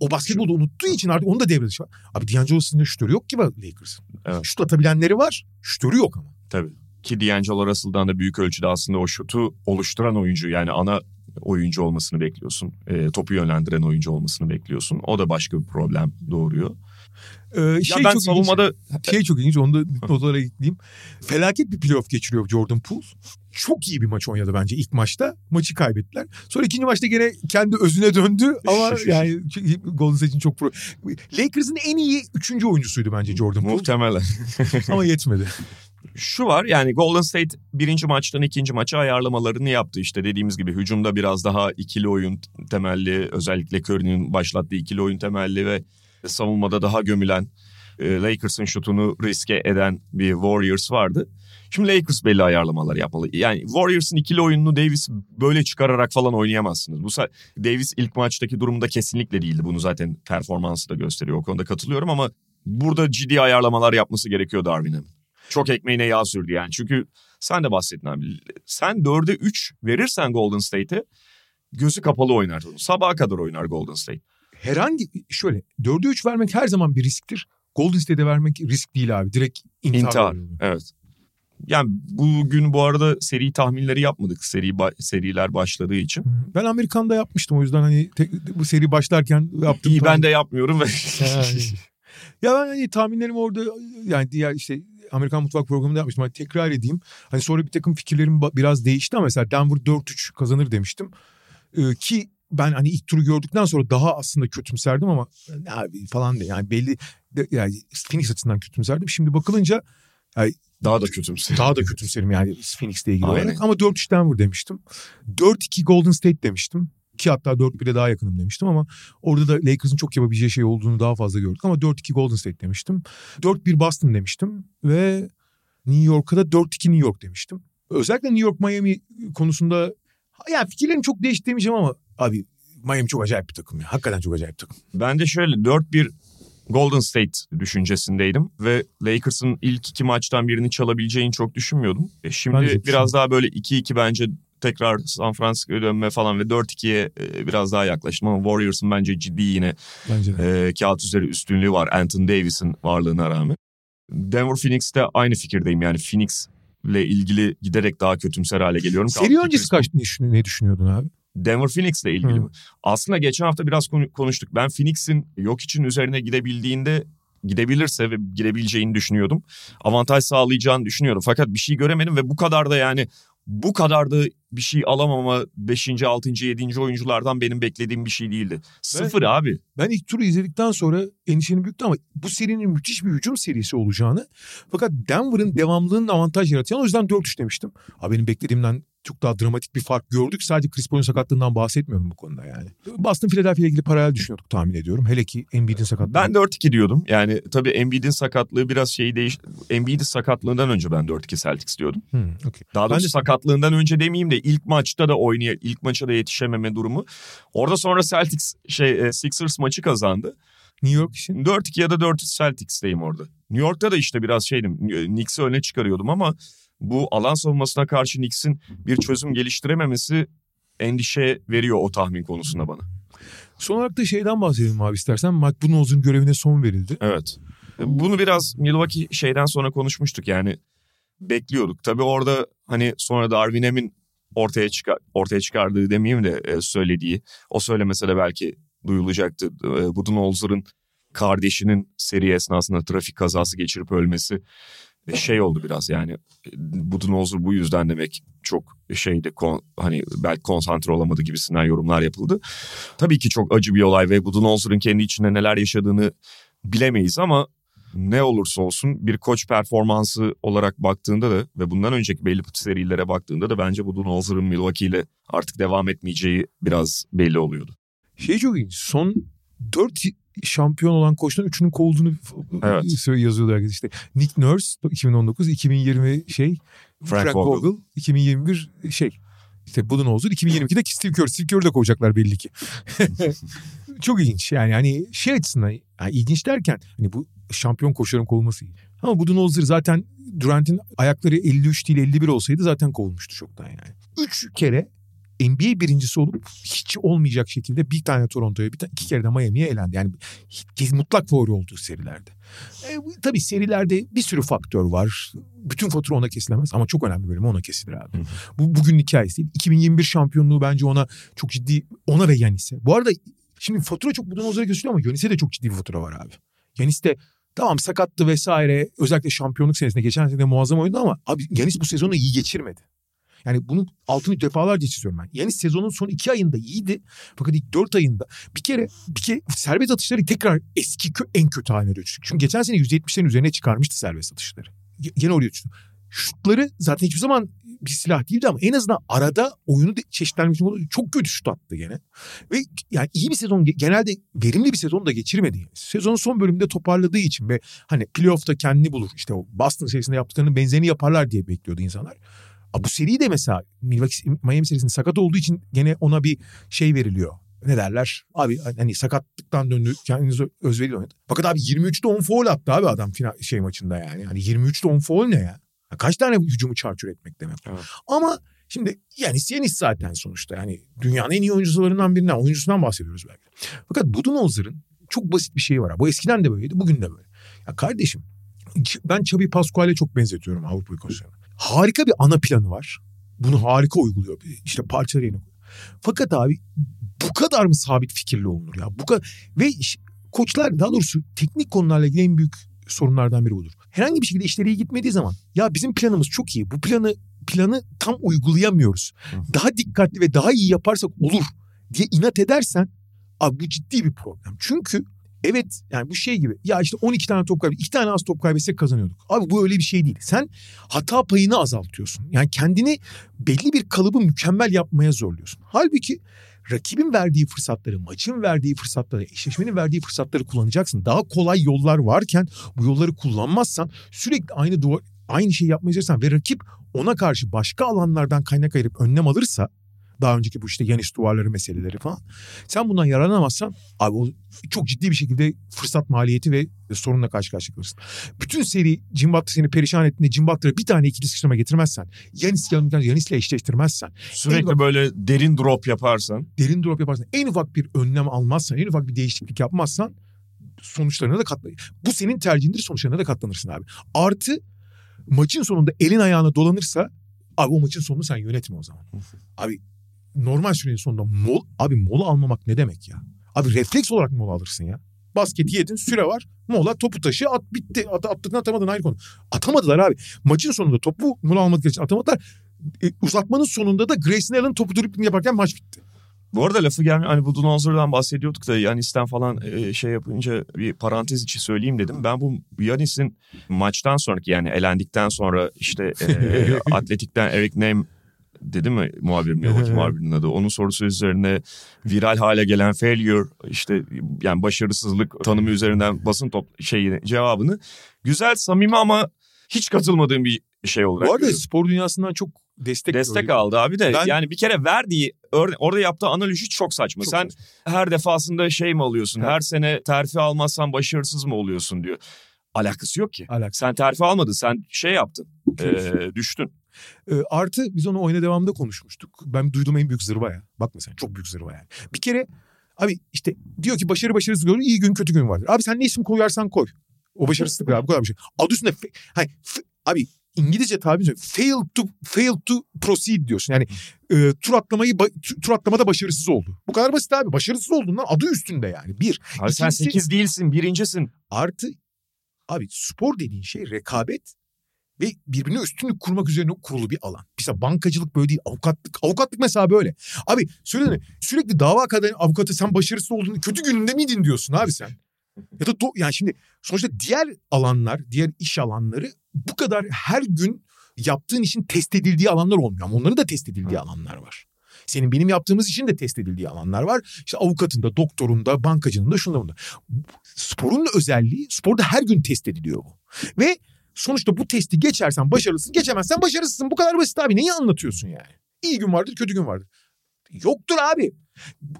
O basketbolu unuttuğu için artık onun da devre dışı var. Abi D'Angelo Russell'ın şütörü yok ki Lakers'ın.
Evet.
Şut atabilenleri var, şütörü yok ama.
Tabii. Ki D'Angelo Russell'dan da büyük ölçüde aslında o şutu oluşturan oyuncu yani ana oyuncu olmasını bekliyorsun. E, topu yönlendiren oyuncu olmasını bekliyorsun. O da başka bir problem doğuruyor.
Ee,
ya
şey
ben
çok
savunmada
ilginç, şey çok ilginç onu da notalara ekleyeyim. Felaket bir playoff geçiriyor Jordan Poole. Çok iyi bir maç oynadı bence ilk maçta. Maçı kaybettiler. Sonra ikinci maçta gene kendi özüne döndü ama yani Golden State'in çok pro. Lakers'ın en iyi üçüncü oyuncusuydu bence Jordan Poole
muhtemelen.
ama yetmedi.
Şu var yani Golden State birinci maçtan ikinci maça ayarlamalarını yaptı. İşte dediğimiz gibi hücumda biraz daha ikili oyun temelli özellikle Curry'nin başlattığı ikili oyun temelli ve savunmada daha gömülen e, Lakers'ın şutunu riske eden bir Warriors vardı. Şimdi Lakers belli ayarlamalar yapmalı. Yani Warriors'ın ikili oyununu Davis böyle çıkararak falan oynayamazsınız. Bu Davis ilk maçtaki durumda kesinlikle değildi. Bunu zaten performansı da gösteriyor. O konuda katılıyorum ama burada ciddi ayarlamalar yapması gerekiyor Darwin'in. Çok ekmeğine yağ sürdü yani. Çünkü sen de bahsettin abi. Sen 4'e 3 verirsen Golden State'e gözü kapalı oynar. Sabaha kadar oynar Golden State.
Herhangi şöyle 4'e 3 vermek her zaman bir risktir. Golden State'e vermek risk değil abi. Direkt intihar.
İntihar. Evet. Yani bugün bu arada seri tahminleri yapmadık. Seri ba- seriler başladığı için.
Ben Amerikan'da yapmıştım o yüzden hani te- bu seri başlarken yaptım.
İyi ben de yapmıyorum
ya ben hani tahminlerim orada yani diğer işte Amerikan Mutfak programında yapmıştım. Hani tekrar edeyim. Hani sonra bir takım fikirlerim biraz değişti ama mesela Denver 4-3 kazanır demiştim. Ee, ki ben hani ilk turu gördükten sonra daha aslında kötümserdim ama abi falan de yani belli yani Phoenix açısından kötümserdim. Şimdi bakılınca
daha da kötümsün.
daha da kötümserim yani Phoenix'le ilgili
Aynen.
olarak. Ama 4-3 Denver demiştim. 4-2 Golden State demiştim. Ki hatta 4-1'e daha yakınım demiştim ama orada da Lakers'ın çok yapabileceği şey olduğunu daha fazla gördük. Ama 4-2 Golden State demiştim. 4-1 Boston demiştim ve New York'a da 4-2 New York demiştim. Özellikle New York Miami konusunda ya fikirlerim çok değişti demeyeceğim ama abi Miami çok acayip bir takım ya. Hakikaten çok acayip bir takım.
Ben de şöyle 4-1 Golden State düşüncesindeydim ve Lakers'ın ilk iki maçtan birini çalabileceğini çok düşünmüyordum. E şimdi biraz daha böyle 2-2 bence tekrar San Francisco'ya dönme falan ve 4-2'ye e, biraz daha yaklaştım ama Warriors'ın bence ciddi yine
Bence de.
e, kağıt üzeri üstünlüğü var Anthony Davis'in varlığına rağmen. Denver Phoenix'te aynı fikirdeyim yani Phoenix ile ilgili giderek daha kötümser hale geliyorum.
Seri öncesi kaç ne düşünüyordun abi?
Denver Phoenix'le ilgili mi? Aslında geçen hafta biraz konu- konuştuk. Ben Phoenix'in yok için üzerine gidebildiğinde gidebilirse ve gidebileceğini düşünüyordum. Avantaj sağlayacağını düşünüyorum. Fakat bir şey göremedim ve bu kadar da yani bu kadar da bir şey alamama 5. 6. 7. oyunculardan benim beklediğim bir şey değildi. Sıfır abi.
Ben ilk turu izledikten sonra endişenim büyüktü ama bu serinin müthiş bir hücum serisi olacağını fakat Denver'ın devamlılığının avantaj yaratacağını o yüzden 4-3 demiştim. Abi benim beklediğimden çok daha dramatik bir fark gördük. Sadece Chris Paul'un sakatlığından bahsetmiyorum bu konuda yani. Boston Philadelphia ile ilgili paralel düşünüyorduk tahmin ediyorum. Hele ki Embiid'in sakatlığı.
Ben 4-2 diyordum. Yani tabii Embiid'in sakatlığı biraz şeyi değiş... Embiid'in sakatlığından önce ben 4-2 Celtics diyordum.
Hmm, okey.
Daha
Ben
doğrusu
de-
sakatlığından önce demeyeyim de ilk maçta da oynaya ilk maça da yetişememe durumu. Orada sonra Celtics şey e, Sixers maçı kazandı.
New York için
4-2 ya da 4-3 Celtics'teyim orada. New York'ta da işte biraz şeydim. Knicks'i öne çıkarıyordum ama bu alan savunmasına karşı Knicks'in bir çözüm geliştirememesi endişe veriyor o tahmin konusunda bana.
Son olarak da şeyden bahsedelim abi istersen. Mike Budenholzer'ın görevine son verildi.
Evet. Bunu biraz Milwaukee şeyden sonra konuşmuştuk yani bekliyorduk. Tabii orada hani sonra Darwin Ham'in ortaya çıkar ortaya çıkardığı demeyeyim de e, söylediği o söylemese de belki duyulacaktı. E, Budenholzer'ın kardeşinin seri esnasında trafik kazası geçirip ölmesi şey oldu biraz yani e, Budenholzer bu yüzden demek çok şeydi kon- hani belki konsantre olamadı gibisinden yorumlar yapıldı. Tabii ki çok acı bir olay ve Budenholzer'ın kendi içinde neler yaşadığını bilemeyiz ama ne olursa olsun bir koç performansı olarak baktığında da ve bundan önceki belli serilere baktığında da bence Budenholzer'ın Milwaukee ile artık devam etmeyeceği biraz belli oluyordu.
Şey çok ilginç. Son 4 şampiyon olan koçtan 3'ünün kovulduğunu
Evet.
evet. yazıyorlar işte. Nick Nurse 2019, 2020 şey
Frank
Frank,
Vogel.
Vogel. 2021 şey İşte Budenholzer 2022'de Steve Kerr. Steve Kerr'ü de koyacaklar belli ki. Çok ilginç yani hani şey açısından yani ilginç derken hani bu şampiyon koşuların kovulması iyi. Ama Budenholzer zaten Durant'in ayakları 53 değil 51 olsaydı zaten kovulmuştu çoktan yani. Üç kere NBA birincisi olup hiç olmayacak şekilde bir tane Toronto'ya bir tane, iki kere de Miami'ye elendi. Yani hiç- mutlak favori olduğu serilerde. E, tabii serilerde bir sürü faktör var. Bütün fatura ona kesilemez ama çok önemli bölümü ona kesilir abi. Bu bugün hikayesi değil. 2021 şampiyonluğu bence ona çok ciddi ona ve Yanis'e. Bu arada şimdi fatura çok Budenholzer'e gösteriyor ama Yanis'e de çok ciddi bir fatura var abi. Yanis de tamam sakattı vesaire özellikle şampiyonluk senesinde geçen sene muazzam oynadı ama abi Yanis bu sezonu iyi geçirmedi. Yani bunun altını defalarca çiziyorum ben. Yani sezonun son iki ayında iyiydi. Fakat ilk dört ayında bir kere bir kere serbest atışları tekrar eski kö- en kötü haline düştü. Çünkü geçen sene %70'lerin üzerine çıkarmıştı serbest atışları. Yine oraya düştü. Şutları zaten hiçbir zaman bir silah değildi ama en azından arada oyunu çeşitlenmiş çok kötü şut attı gene. Ve yani iyi bir sezon ge- genelde verimli bir sezon da geçirmedi. Sezonun son bölümünde toparladığı için ve hani playoff'ta kendini bulur. İşte o Boston serisinde yaptıklarının benzerini yaparlar diye bekliyordu insanlar. Bu seri de mesela Milwaukee, Miami serisinde sakat olduğu için gene ona bir şey veriliyor. Ne derler? Abi hani sakatlıktan döndü kendinizi özveriyle oynadı. Fakat abi 23'te 10 foul attı abi adam final şey maçında yani. Hani 23'te 10 foul ne ya? Kaç tane hücumu çarçur etmek demek.
Evet.
Ama şimdi yani Yanis zaten sonuçta yani dünyanın en iyi oyuncularından birinden oyuncusundan bahsediyoruz belki. Fakat Budenholzer'ın çok basit bir şeyi var. Bu eskiden de böyleydi bugün de böyle. Ya kardeşim ben Xabi Pascual'e çok benzetiyorum Avrupa Konseyi'ne. Harika bir ana planı var. Bunu harika uyguluyor. İşte parçaları yerine. Fakat abi bu kadar mı sabit fikirli olunur ya? Bu kadar ve koçlar daha doğrusu teknik konularla ilgili en büyük sorunlardan biri budur. Herhangi bir şekilde işleri iyi gitmediği zaman ya bizim planımız çok iyi. Bu planı planı tam uygulayamıyoruz. Daha dikkatli ve daha iyi yaparsak olur diye inat edersen abi bu ciddi bir problem. Çünkü evet yani bu şey gibi ya işte 12 tane top kaybettik. 2 tane az top kaybetsek kazanıyorduk. Abi bu öyle bir şey değil. Sen hata payını azaltıyorsun. Yani kendini belli bir kalıbı mükemmel yapmaya zorluyorsun. Halbuki rakibin verdiği fırsatları, maçın verdiği fırsatları, eşleşmenin verdiği fırsatları kullanacaksın. Daha kolay yollar varken bu yolları kullanmazsan sürekli aynı duvar, aynı şeyi yapmaya çalışırsan ve rakip ona karşı başka alanlardan kaynak ayırıp önlem alırsa daha önceki bu işte Yanis duvarları meseleleri falan. Sen bundan yararlanamazsan abi o çok ciddi bir şekilde fırsat maliyeti ve sorunla karşı karşıya kalırsın. Bütün seri Jim Butler seni perişan ettiğinde Jim Butler'a bir tane ikili sıçrama getirmezsen, Yanis yanımdan Yanis'le eşleştirmezsen,
Sürekli
Eyvah.
böyle derin drop yaparsan.
derin drop yaparsan, en ufak bir önlem almazsan, en ufak bir değişiklik yapmazsan sonuçlarına da katlan. Bu senin tercihindir sonuçlarına da katlanırsın abi. Artı maçın sonunda elin ayağına dolanırsa abi o maçın sonunu sen yönetme o zaman. Abi normal sürenin sonunda mol abi mola almamak ne demek ya? Abi refleks olarak mola alırsın ya. Basketi yedin süre var. Mola topu taşı at bitti. At, attıktan atamadın ayrı konu. Atamadılar abi. Maçın sonunda topu mola almak için atamadılar. E, uzatmanın sonunda da Grayson Allen topu dribbling yaparken maç bitti.
Bu arada lafı gelmiyor. Hani bu Dunozer'dan bahsediyorduk da Yanis'ten falan e, şey yapınca bir parantez içi söyleyeyim dedim. Ben bu Yanis'in maçtan sonraki yani elendikten sonra işte e, Atletik'ten Eric Name dedi mi muhabirim ya
Evet.
muhabirinin adı. Onun sorusu üzerine viral hale gelen failure işte yani başarısızlık tanımı üzerinden basın top şeyi cevabını güzel samimi ama hiç katılmadığım bir şey olarak
Bu arada
görüyorum.
spor dünyasından çok destek
Destek
gördü.
aldı abi de
Ben-
yani bir kere verdiği ör- orada yaptığı analiz çok saçma.
Çok
Sen
saçma.
her defasında şey mi alıyorsun?
Evet.
Her sene terfi almazsan başarısız mı oluyorsun diyor. Alakası yok ki.
Alakası.
Sen terfi almadın. Sen şey yaptın. eee, düştün.
Ee, artı biz onu oyuna devamında konuşmuştuk. Ben duyduğum en büyük zırva ya. Bak mesela çok büyük zırva yani. Bir kere abi işte diyor ki başarı başarısız görür iyi gün kötü gün vardır. Abi sen ne isim koyarsan koy. O başarısızlık abi bu kadar bir şey. Adı üstünde fe- hani, f- abi İngilizce tabiri fail to fail to proceed diyorsun. Yani e, tur atlamayı ba- tu- tur atlamada başarısız oldu. Bu kadar basit abi. Başarısız olduğundan adı üstünde yani. Bir.
Abi sen
İkincisi-
8 değilsin. Birincisin.
Artı abi spor dediğin şey rekabet ve birbirine üstünlük kurmak üzerine kurulu bir alan. Mesela bankacılık böyle değil. Avukatlık, avukatlık mesela böyle. Abi söylesene sürekli dava kadar avukatı sen başarısız olduğunu kötü gününde miydin diyorsun abi sen. Ya da do- yani şimdi sonuçta diğer alanlar, diğer iş alanları bu kadar her gün yaptığın işin test edildiği alanlar olmuyor. Ama onların da test edildiği alanlar var. Senin benim yaptığımız işin de test edildiği alanlar var. İşte avukatın da, doktorun da, bankacının da, şunda bunda. Sporun özelliği, sporda her gün test ediliyor bu. Ve sonuçta bu testi geçersen başarılısın, geçemezsen başarısızsın. Bu kadar basit abi. Neyi anlatıyorsun yani? İyi gün vardır, kötü gün vardır. Yoktur abi.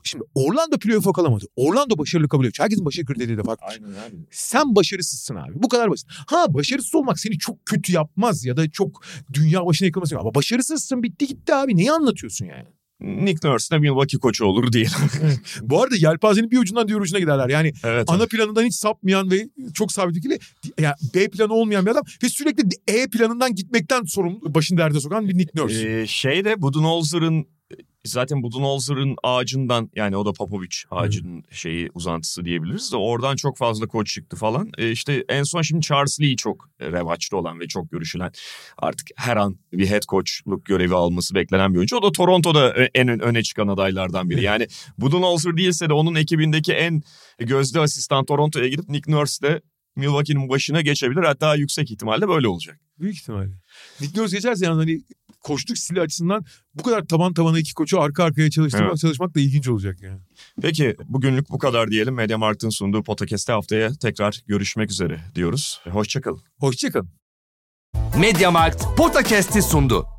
Şimdi Orlando playoff'a kalamadı. Orlando başarılı kabul ediyor. Herkesin başarı kriteri de farklı.
Aynen abi.
Sen başarısızsın abi. Bu kadar basit. Ha başarısız olmak seni çok kötü yapmaz ya da çok dünya başına yıkılmaz. Ama başarısızsın bitti gitti abi. Neyi anlatıyorsun yani?
Nick Nurse de Milwaukee koçu olur diyelim.
Bu arada yelpazenin bir ucundan diğer ucuna giderler. Yani
evet.
ana planından hiç sapmayan ve çok sabit fikirli yani B planı olmayan bir adam ve sürekli E planından gitmekten sorumlu başını derde sokan bir Nick Nurse.
Ee, şey de Budenholzer'ın zaten Budenholzer'ın ağacından yani o da Popovic ağacının şeyi uzantısı diyebiliriz de oradan çok fazla koç çıktı falan. Ee, işte en son şimdi Charles Lee çok revaçta olan ve çok görüşülen artık her an bir head coachluk görevi alması beklenen bir oyuncu. O da Toronto'da en öne çıkan adaylardan biri. Yani Budenholzer değilse de onun ekibindeki en gözde asistan Toronto'ya gidip Nick Nurse de Milwaukee'nin başına geçebilir. Hatta yüksek ihtimalle böyle olacak.
Büyük ihtimalle. Nick Nurse geçerse yani hani koçluk stili açısından bu kadar taban tabana iki koçu arka arkaya çalıştırmak,
Evet.
çalışmak da ilginç olacak yani.
Peki bugünlük bu kadar diyelim. Media Markt'ın sunduğu podcast'te haftaya tekrar görüşmek üzere diyoruz. Hoşçakalın.
Hoşçakalın.
Mediamarkt Podcast'i sundu.